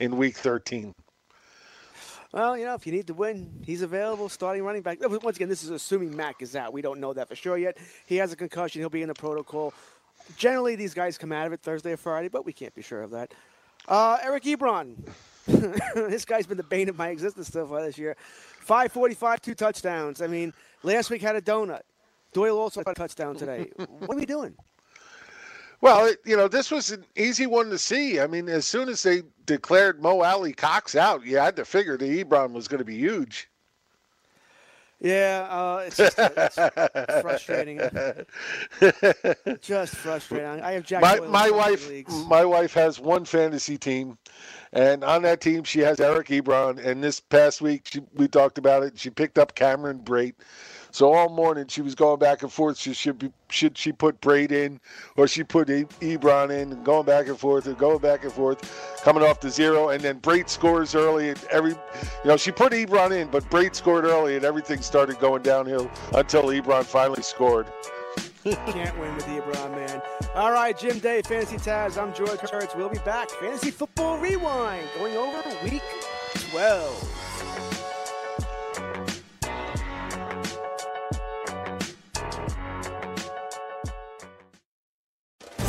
in week 13. Well, you know, if you need to win, he's available, starting running back. Once again, this is assuming Mack is out. We don't know that for sure yet. He has a concussion. He'll be in the protocol. generally, these guys come out of it Thursday or Friday, but we can't be sure of that. Uh, Eric Ebron. this guy's been the bane of my existence so far this year. 545, two touchdowns. I mean, last week had a donut. Doyle also had a touchdown today. what are we doing? Well, it, you know, this was an easy one to see. I mean, as soon as they declared Mo Alie-Cox out, you had to figure the Ebron was going to be huge. Yeah, uh, it's just it's frustrating. just frustrating. I have Jack. My, my wife, my wife has one fantasy team, and on that team she has Eric Ebron. And this past week she, we talked about it. She picked up Cameron Brate. So all morning she was going back and forth. She should be should she put Brate in or she put Ebron in, and going back and forth and going back and forth, coming off the zero, and then Brate scores early. And every, you know, she put Ebron in, but Brate scored early, and everything started going downhill until Ebron finally scored. Can't win with Ebron, man. All right, Jim Day, Fantasy Taz. I'm George Kurtz. We'll be back. Fantasy Football Rewind, going over Week 12.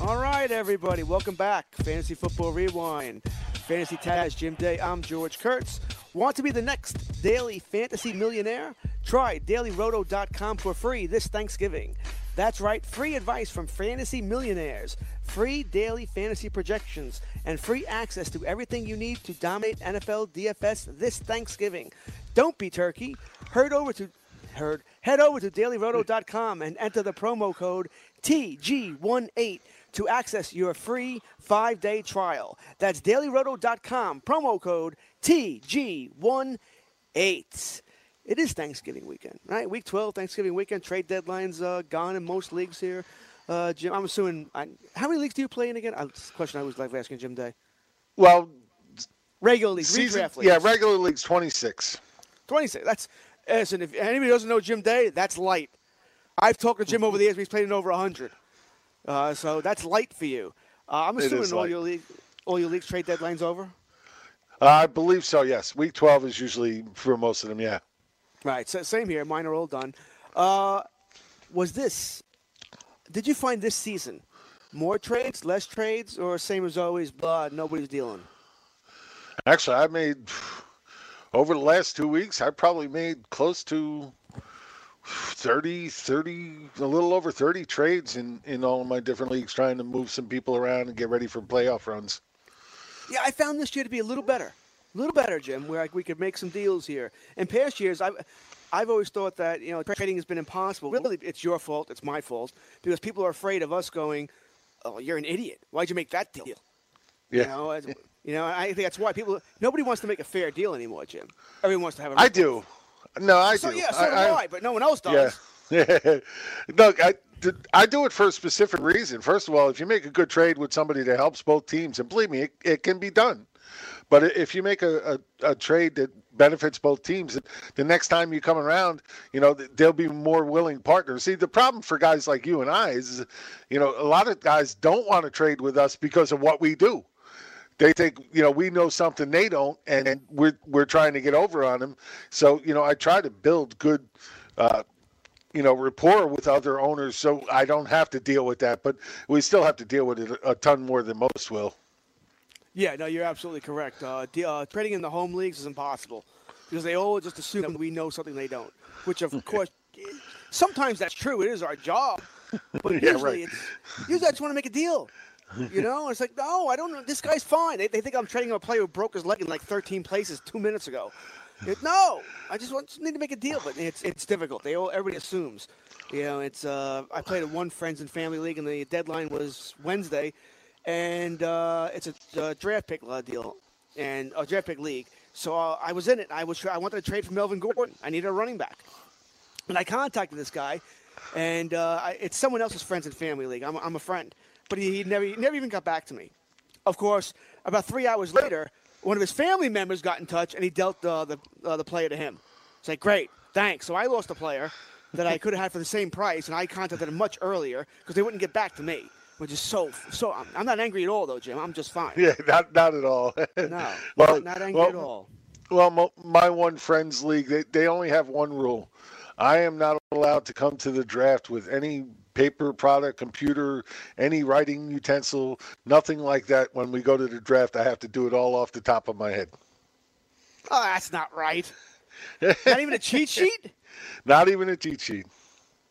All right, everybody, welcome back. Fantasy Football Rewind. Fantasy Taz, Jim Day. I'm George Kurtz. Want to be the next daily fantasy millionaire? Try dailyroto.com for free this Thanksgiving. That's right, free advice from fantasy millionaires, free daily fantasy projections, and free access to everything you need to dominate NFL DFS this Thanksgiving. Don't be turkey. Head over to heard. Head over to dailyroto.com and enter the promo code TG18 to access your free five day trial. That's dailyroto.com, promo code TG18. It is Thanksgiving weekend, right? Week 12, Thanksgiving weekend. Trade deadlines uh, gone in most leagues here. Uh, Jim, I'm assuming. I, how many leagues do you play in again? Uh, question I was like asking Jim Day. Well, Regular leagues, season, redraft leagues. yeah, regular leagues 26. 26. That's listen. If anybody doesn't know Jim Day, that's light. I've talked to Jim over the years. He's played in over 100. Uh, so that's light for you. Uh, I'm assuming all your league, all your leagues trade deadlines over. I believe so. Yes, week 12 is usually for most of them. Yeah. Right. So same here. Mine are all done. Uh, was this? Did you find this season more trades, less trades, or same as always? Blah. Nobody's dealing. Actually, I made over the last two weeks. I probably made close to 30, 30, a little over 30 trades in in all of my different leagues, trying to move some people around and get ready for playoff runs. Yeah, I found this year to be a little better, a little better, Jim. Where like, we could make some deals here. In past years, I've I've always thought that you know trading has been impossible. Really, it's your fault. It's my fault because people are afraid of us going. Oh, you're an idiot. Why'd you make that deal? You Yeah, know, as- you know. I think that's why people. Nobody wants to make a fair deal anymore, Jim. Everyone wants to have a. I do. No, I So do. yeah, so do I, but no one else does. Yeah. Look, I, I do it for a specific reason. First of all, if you make a good trade with somebody that helps both teams, and believe me, it, it can be done. But if you make a, a, a trade that benefits both teams, the next time you come around, you know, they'll be more willing partners. See, the problem for guys like you and I is, you know, a lot of guys don't want to trade with us because of what we do they think you know we know something they don't and, we're we're trying to get over on them so you know i try to build good uh you know rapport with other owners so i don't have to deal with that but we still have to deal with it a ton more than most will Yeah, no, you're absolutely correct. Uh, de- uh, trading in the home leagues is impossible because they all just assume that we know something they don't. Which, of course, sometimes that's true. It is our job, but Yeah, usually, right. it's, usually I just want to make a deal. You know, it's like, no, I don't know. This guy's fine. They, they think I'm trading a player who broke his leg in like 13 places two minutes ago. It- no, I just want just need to make a deal, but it's it's difficult. They all everybody assumes. You know, it's uh, I played in one friends and family league, and the deadline was Wednesday, and uh, it's a, uh draft pick uh, deal. and a draft pick league. So uh, I was in it. I was I wanted to trade for Melvin Gordon. I needed a running back, and I contacted this guy, and uh, I, it's someone else's friends and family league. I'm, I'm a friend, but he, he never he never even got back to me. Of course, about three hours later, one of his family members got in touch, and he dealt uh, the uh, the player to him. It's like great, thanks. So I lost a player that I could have had for the same price, and I contacted him much earlier because they wouldn't get back to me which is so so. I'm, I'm, not angry at all, though, Jim. I'm just fine. Yeah, not not at all. no, well, not, not angry well, at all. Well, my one friends league, they they only have one rule. I am not allowed to come to the draft with any paper product, computer, any writing utensil, nothing like that. When we go to the draft, I have to do it all off the top of my head. Oh, that's not right. not even a cheat sheet. Not even a cheat sheet.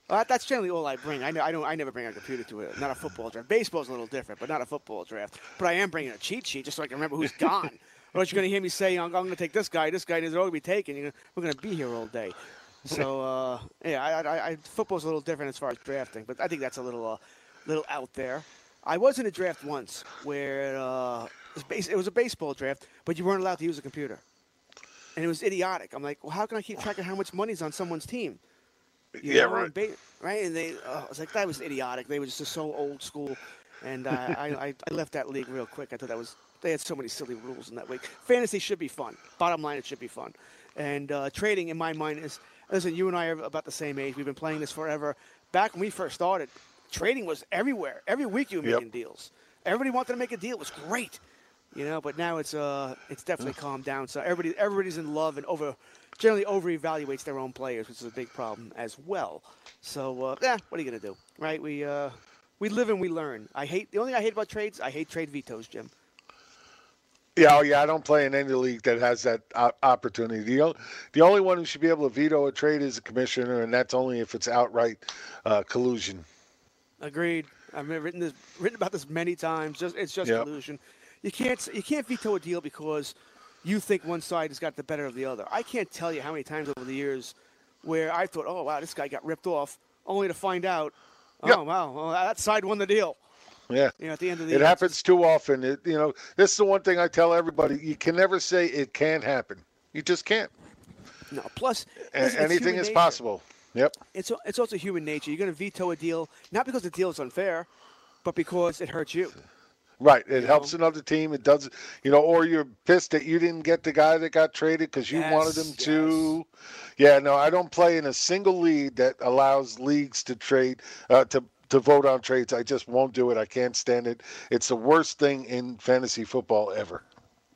Well, that's generally all I bring. I know I don't. I never bring a computer to it. Not a football draft. Baseball's a little different, but not a football draft. But I am bringing a cheat sheet just so I can remember who's gone. Otherwise, you're going to hear me say, "I'm, I'm going to take this guy. This guy doesn't to be taken." You're gonna, we're going to be here all day. So uh, yeah, I, I, I, football's a little different as far as drafting, but I think that's a little, uh, little out there. I was in a draft once where uh, it, was base, it was a baseball draft, but you weren't allowed to use a computer, and it was idiotic. I'm like, well, how can I keep track of how much money's on someone's team? You yeah, know, right. Ba- right. And they, uh, I was like, that was idiotic. They were just so old school, and uh, I, I left that league real quick. I thought that was they had so many silly rules in that league. Fantasy should be fun. Bottom line, it should be fun. And uh, trading, in my mind, is listen. You and I are about the same age. We've been playing this forever. Back when we first started, trading was everywhere. Every week you were making yep. deals. Everybody wanted to make a deal. It was great, you know. But now it's uh, it's definitely calmed down. So everybody, everybody's in love and over generally over evaluates their own players, which is a big problem as well. So, uh, yeah, what are you going to do, right? We uh, we live and we learn. I hate the only thing I hate about trades. I hate trade vetoes, Jim. Yeah, oh yeah, I don't play in any league that has that opportunity. The, the only one who should be able to veto a trade is a commissioner, and that's only if it's outright uh, collusion. Agreed. I've written this, written about this many times. Just it's just yep. collusion. You can't you can't veto a deal because you think one side has got the better of the other. I can't tell you how many times over the years where I thought, oh, wow, this guy got ripped off, only to find out, oh, yep. wow, well, that side won the deal. Yeah. You know, at the end of the It happens too often. It, you know, this is the one thing I tell everybody. You can never say it can't happen. You just can't. No. Plus, listen, anything is nature. possible. Yep. It's it's also human nature. You're going to veto a deal not because the deal is unfair, but because it hurts you. Right. It you helps know? another team. It does, you know, or you're pissed that you didn't get the guy that got traded because you yes, wanted him to. Yeah, no, I don't play in a single league that allows leagues to trade, uh, to to vote on trades. I just won't do it. I can't stand it. It's the worst thing in fantasy football ever.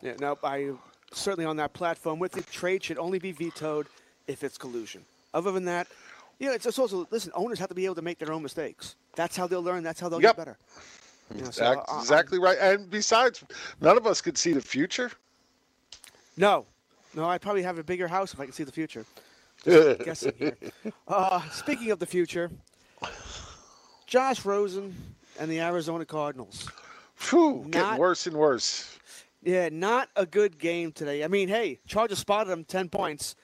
Yeah, no, I certainly on that platform with it. Trade should only be vetoed if it's collusion. Other than that, yeah, it's also listen. Owners have to be able to make their own mistakes. That's how they'll learn. That's how they'll yep. get better. You know, so, uh, exactly right. And besides, none of us could see the future. No, no. I'd probably have a bigger house if I could see the future. Just guessing here. Uh, speaking of the future, Josh Rosen and the Arizona Cardinals. Phew, getting worse and worse. Yeah, not a good game today. I mean, hey, Chargers spotted them ten points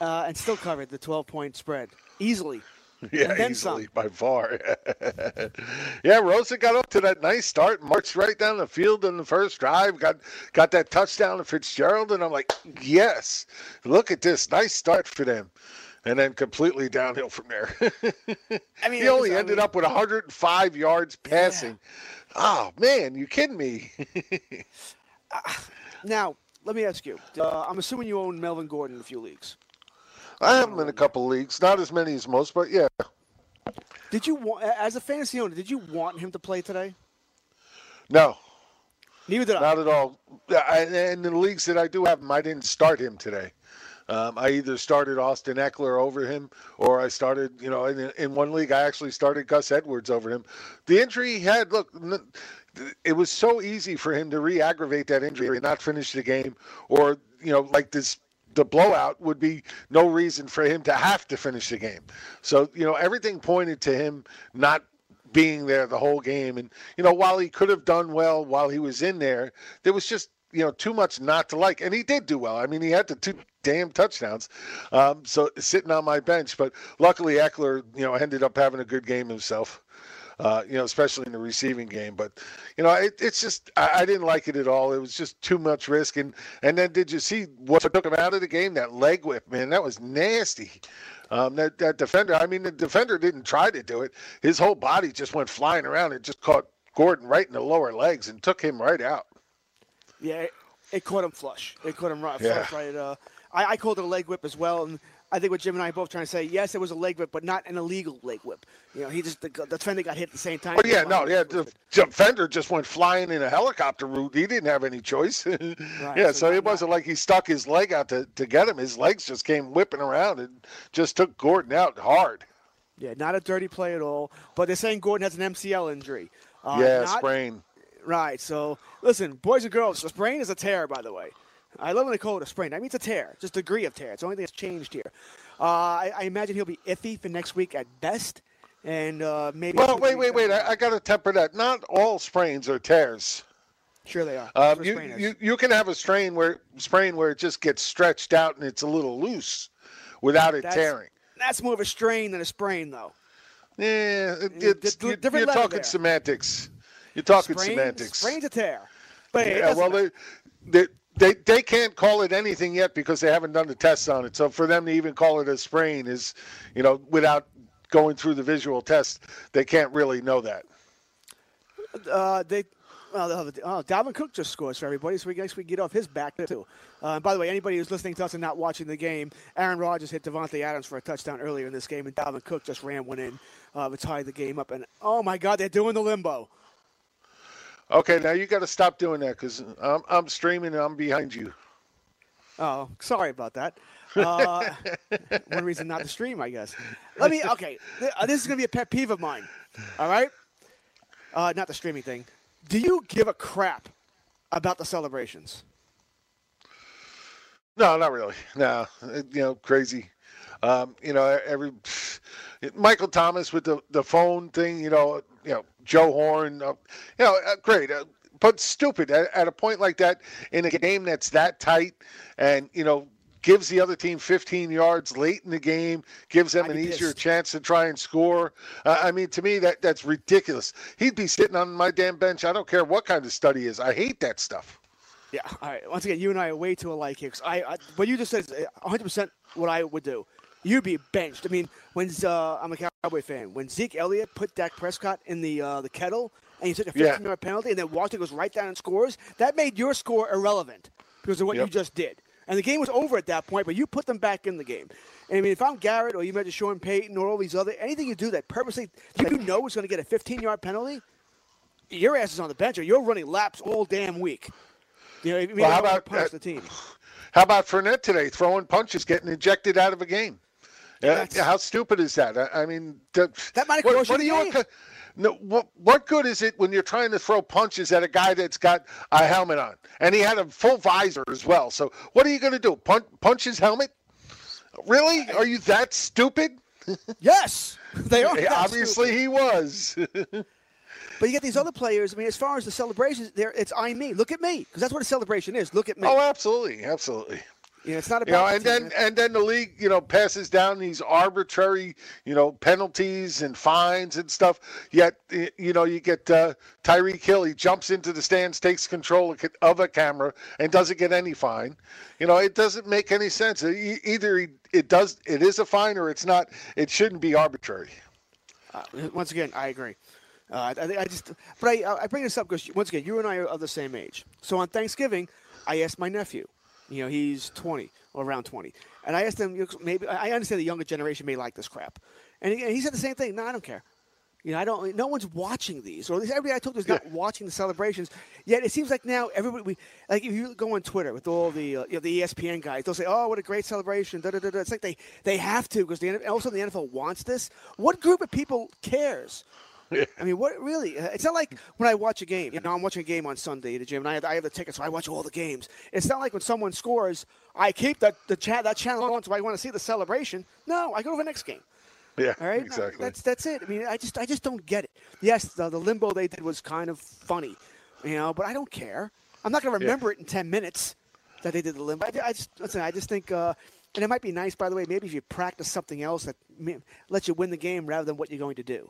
uh, and still covered the twelve point spread easily. Yeah, easily some. by far. yeah, Rosen got up to that nice start, marched right down the field in the first drive, got got that touchdown to Fitzgerald, and I'm like, yes, look at this, nice start for them. And then completely downhill from there. I mean, he only was, ended I mean, up with 105 yards passing. Yeah. Oh man, you kidding me? uh, now, let me ask you. Uh, I'm assuming you own Melvin Gordon in a few leagues. I have him in a couple leagues, not as many as most, but yeah. Did you want, as a fantasy owner, did you want him to play today? No. Neither did I. Not at all. In the leagues that I do have him, I didn't start him today. Um, I either started Austin Ekeler over him, or I started, you know, in, in one league I actually started Gus Edwards over him. The injury he had, look, it was so easy for him to re-aggravate that injury and not finish the game, or you know, like this the blowout would be no reason for him to have to finish the game. So, you know, everything pointed to him not being there the whole game. And, you know, while he could have done well while he was in there, there was just, you know, too much not to like. And he did do well. I mean, he had the two damn touchdowns. Um, so sitting on my bench, but luckily Ekeler, you know, ended up having a good game himself. uh, you know, especially in the receiving game. But you know, it, it's just I, I, didn't like it at all. It was just too much risk. And and then did you see what took him out of the game? That leg whip, man, that was nasty. Um, that that defender, I mean, the defender didn't try to do it. His whole body just went flying around and just caught Gordon right in the lower legs and took him right out. Yeah, it, it caught him flush. It caught him right, yeah. flush right. Uh, I, I called it a leg whip as well, and I think what Jim and I are both trying to say, yes, it was a leg whip, but not an illegal leg whip. You know, he just the, the defender got hit at the same time. Oh yeah, no, yeah, the defender just went flying in a helicopter route. He didn't have any choice. right, yeah, so, so it wasn't like he stuck his leg out to, to get him. His legs just came whipping around and just took Gordon out hard. Yeah, not a dirty play at all. But they're saying Gordon has an MCL injury. Uh, yeah, not, sprain. Right. So listen, boys and girls, a sprain is a tear, by the way. I love when they call it a sprain. I mean, it's a tear, just degree of tear. It's the only thing that's changed here. Uh, I, I, imagine he'll be iffy for next week at best, and uh, maybe. Well, wait, wait, wait. I, I got to temper that. Not all sprains are tears. Sure, they are. Um, you, you, you can have a strain where sprain where it just gets stretched out and it's a little loose, without it that's, tearing. That's more of a strain than a sprain, though. Yeah, it, it's, D- you're, you're talking there. semantics. You're talking sprain, semantics. Sprain's a tear. But yeah, well, they, they, they they can't call it anything yet because they haven't done the tests on it. So for them to even call it a sprain is, you know, without going through the visual test, they can't really know that. Uh, they. Well, oh, Dalvin Cook just scores for everybody, so we guess we get off his back too. Uh, by the way, anybody who's listening to us and not watching the game, Aaron Rodgers hit Davante Adams for a touchdown earlier in this game, and Dalvin Cook just ran one in uh, to tie the game up. And oh my God, they're doing the limbo. Okay, now you got to stop doing that because I'm, I'm streaming and I'm behind you. Oh, sorry about that. Uh, one reason not to stream, I guess. Let me. Okay, uh, this is gonna be a pet peeve of mine. All right. Uh, not the streaming thing. Do you give a crap about the celebrations? No, not really. No, you know, crazy. Um, you know, every Michael Thomas with the the phone thing. You know, you know, Joe Horn, uh, you know, uh, great. Uh, but stupid at, at, a point like that in a game that's that tight and, you know, gives the other team 15 yards late in the game, gives them an easier pissed. chance to try and score. Uh, I mean, to me, that that's ridiculous. He'd be sitting on my damn bench. I don't care what kind of study is. I hate that stuff. Yeah. All right. Once again, you and I are way too alike here. I, I, what you just said is 100% what I would do you'd be benched. I mean, when's uh, I'm a Cowboy fan, when Zeke Elliott put Dak Prescott in the uh, the kettle and he took a 15 yard penalty, and then Washington goes right down and scores, that made your score irrelevant because of what yep. you just did. And the game was over at that point, but you put them back in the game. And I mean, if I'm Garrett or you mentioned Sean Payton or all these other, anything you do that purposely, you know is going to get a 15 yard penalty, your ass is on the bench or you're running laps all damn week. You know, I mean, well, how about punch uh, the team? How about Fournette today throwing punches, getting ejected out of a game? Yeah, how stupid is that? I, I mean, the, that might have what, what, you, no, what, what good is it when you're trying to throw punches at a guy that's got a helmet on and he had a full visor as well? So what are you going to do? Punch, punch his helmet? Really? Are you that stupid? yes, they are. Obviously, stupid. he was. But you get these other players. I mean, as far as the celebrations, there it's I me. Look at me, because that's what a celebration is. Look at me. Oh, absolutely, absolutely. You know, it's not about you know, and then and then the league, you know, passes down these arbitrary, you know, penalties and fines and stuff. Yet, you know, you get uh, Tyreek Hill. He jumps into the stands, takes control of a camera, and doesn't get any fine. You know, it doesn't make any sense. Either it does, it is a fine, or it's not. It shouldn't be arbitrary. Uh, once again, I agree. Uh, I, I, just, but I, I bring this up because once again, you and I are of the same age. So on Thanksgiving, I asked my nephew. You know, he's 20 or around 20. And I asked him, maybe I understand the younger generation may like this crap, and he, and he said the same thing. No, I don't care. You know, I don't. No one's watching these, or at least everybody I talked to is not watching the celebrations. Yet it seems like now everybody, we, like if you go on Twitter with all the uh, you know, the ESPN guys, they'll say, "Oh, what a great celebration!" Da, da, da. It's like they they have to because the also the NFL wants this. What group of people cares? I mean, what really? Uh, it's not like when I watch a game. You know, I'm watching a game on Sunday at the gym, and I have, I have the ticket, so I watch all the games. It's not like when someone scores, I keep the the chat that channel on, so I want to see the celebration. No, I go to the next game. Yeah, all right. Exactly. that's that's it. I mean, I just I just don't get it. Yes, the, the limbo they did was kind of funny, you know, but I don't care. I'm not going to remember yeah. it in ten minutes that they did the limbo. I, I just listen. I just think. Uh, and it might be nice, by the way, maybe if you practice something else that lets you win the game rather than what you're going to do.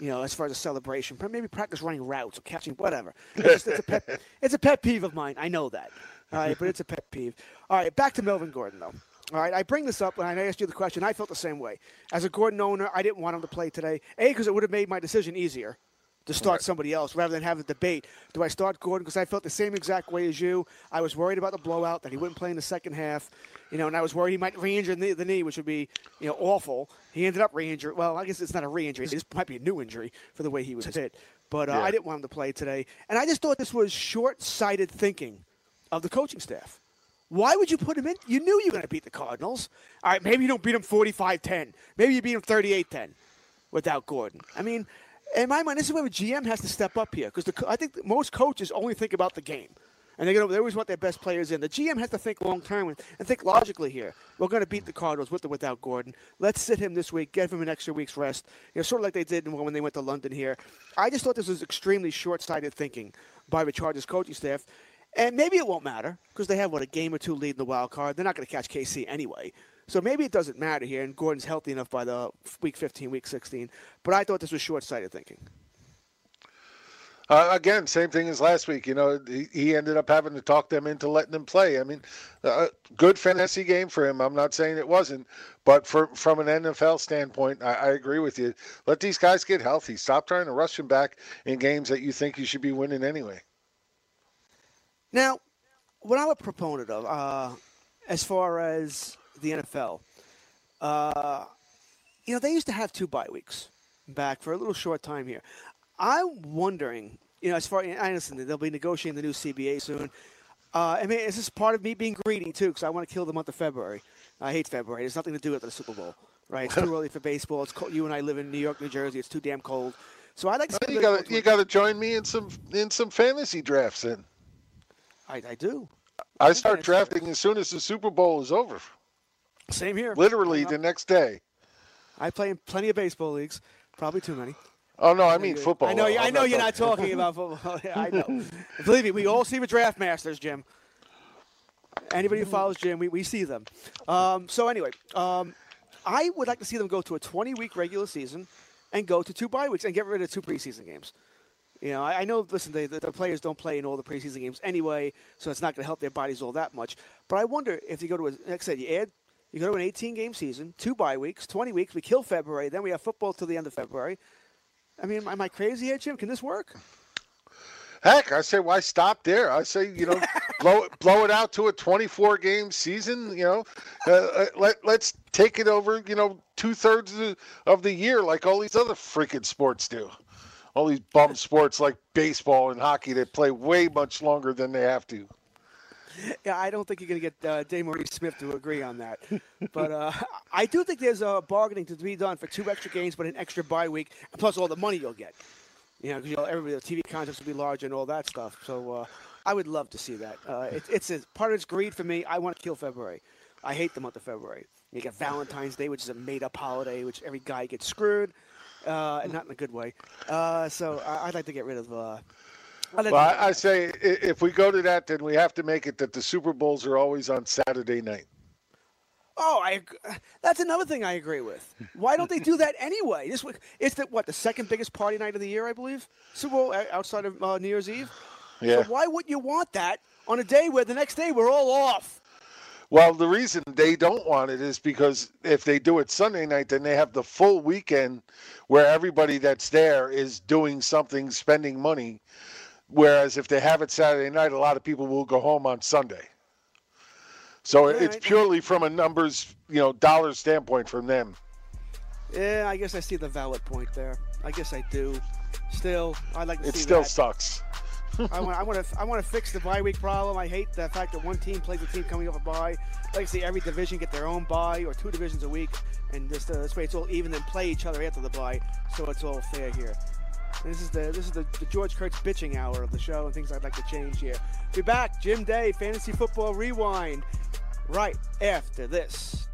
You know, as far as a celebration, maybe practice running routes or catching whatever. It's, just, it's a pet, it's a pet peeve of mine. I know that. All right, but it's a pet peeve. All right, back to Melvin Gordon though. All right, I bring this up when I asked you the question. I felt the same way. As a Gordon owner, I didn't want him to play today. A, because it would have made my decision easier to start right. somebody else rather than have a debate. Do I start Gordon? Because I felt the same exact way as you. I was worried about the blowout, that he wouldn't play in the second half. You know, and I was worried he might re-injure the, the knee, which would be, you know, awful. He ended up re-injured. Well, I guess it's not a re-injury. This might be a new injury for the way he was hit. But uh, yeah. I didn't want him to play today. And I just thought this was short-sighted thinking of the coaching staff. Why would you put him in? You knew you were going to beat the Cardinals. All right, maybe you don't beat them 45 10. Maybe you beat them 38 10 without Gordon. I mean, in my mind, this is where the GM has to step up here because I think most coaches only think about the game. And they, they always want their best players in. The GM has to think long term and, and think logically here. We're going to beat the Cardinals with or without Gordon. Let's sit him this week, give him an extra week's rest. You know, sort of like they did when they went to London here. I just thought this was extremely short sighted thinking by the Chargers coaching staff. And maybe it won't matter because they have, what, a game or two lead in the wild card. They're not going to catch KC anyway. So maybe it doesn't matter here, and Gordon's healthy enough by the week 15, week 16. But I thought this was short sighted thinking. Uh, again, same thing as last week. You know, he, he, ended up having to talk them into letting them play. I mean, uh, good fantasy game for him. I'm not saying it wasn't, but for, from an NFL standpoint, I, I, agree with you. Let these guys get healthy. Stop trying to rush them back in games that you think you should be winning anyway. Now, what I'm a proponent of, uh, as far as the NFL, uh, you know, they used to have two bye weeks back for a little short time here. I'm wondering, you know, as far as I understand they'll be negotiating the new CBA soon. Uh, I mean, is this part of me being greedy too? Because I want to kill the month of February. I hate February. It's nothing to do with the Super Bowl, right? It's too early for baseball. It's cold. You and I live in New York, New Jersey. It's too damn cold. So I like. To you got you got to join me in some in some fantasy drafts. Then I, I do. I start drafting as soon as the Super Bowl is over. Same here. Literally the next day. I play in plenty of baseball leagues. Probably too many. Oh no, I mean football. I know. i know you're not talking about football. I know. Believe me, we all see the draft masters, Jim. Anybody who follows Jim, we, we see them. Um, so anyway, um, I would like to see them go to a 20 week regular season and go to two bye weeks and get rid of two preseason games. You know, I, I know. Listen, they, the, the, players don't play in all the preseason games anyway, so it's not going to help their bodies all that much. But I wonder if you go to, a, like I said, you add, you go to an 18 game season, two bye weeks, 20 weeks. We kill February, then we have football till the end of February. I mean, am I crazy here, Jim? Can this work? Heck, I say why stop there? I say you know blow it blow it out to a 24 game season. You know, uh, uh, let let's take it over. You know, two thirds of the year like all these other freaking sports do all these bum sports like baseball and hockey that play way much longer than they have to. Yeah, I don't think you're going to get uh, DeMaurice Smith to agree on that. but uh, I do think there's a bargaining to be done for two extra games, but an extra bye week, plus all the money you'll get. You know, because everybody, the TV contracts will be larger and all that stuff. So uh, I would love to see that. Uh, it, it's a, part of it's greed for me. I want to kill February. I hate the month of February. You get Valentine's Day, which is a made-up holiday, which every guy gets screwed uh, and not in a good way. Uh, so I, would like to get rid of. Uh, well, I, I say if we go to that, then we have to make it that the Super Bowls are always on Saturday night. Oh, I. That's another thing I agree with. Why don't they do that anyway? This it's the what the second biggest party night of the year, I believe. Super Bowl outside of uh, New Year's Eve. Yeah. So why would you want that on a day where the next day we're all off? Well, the reason they don't want it is because if they do it Sunday night, then they have the full weekend where everybody that's there is doing something, spending money. Whereas if they have it Saturday night, a lot of people will go home on Sunday. So it's purely from a numbers, you know, dollar standpoint from them. Yeah, I guess I see the valid point there. I guess I do. Still, I like to it see still that. sucks. I want, I want to, I want to fix the bye week problem. I hate the fact that one team plays a team coming off a bye. I'd like to see every division get their own bye or two divisions a week, and just uh, this way it's all even. and play each other after the bye, so it's all fair here. This is the this is the, the George Kurtz bitching hour of the show and things I'd like to change here. Be back, Jim Day, Fantasy Football Rewind, right after this.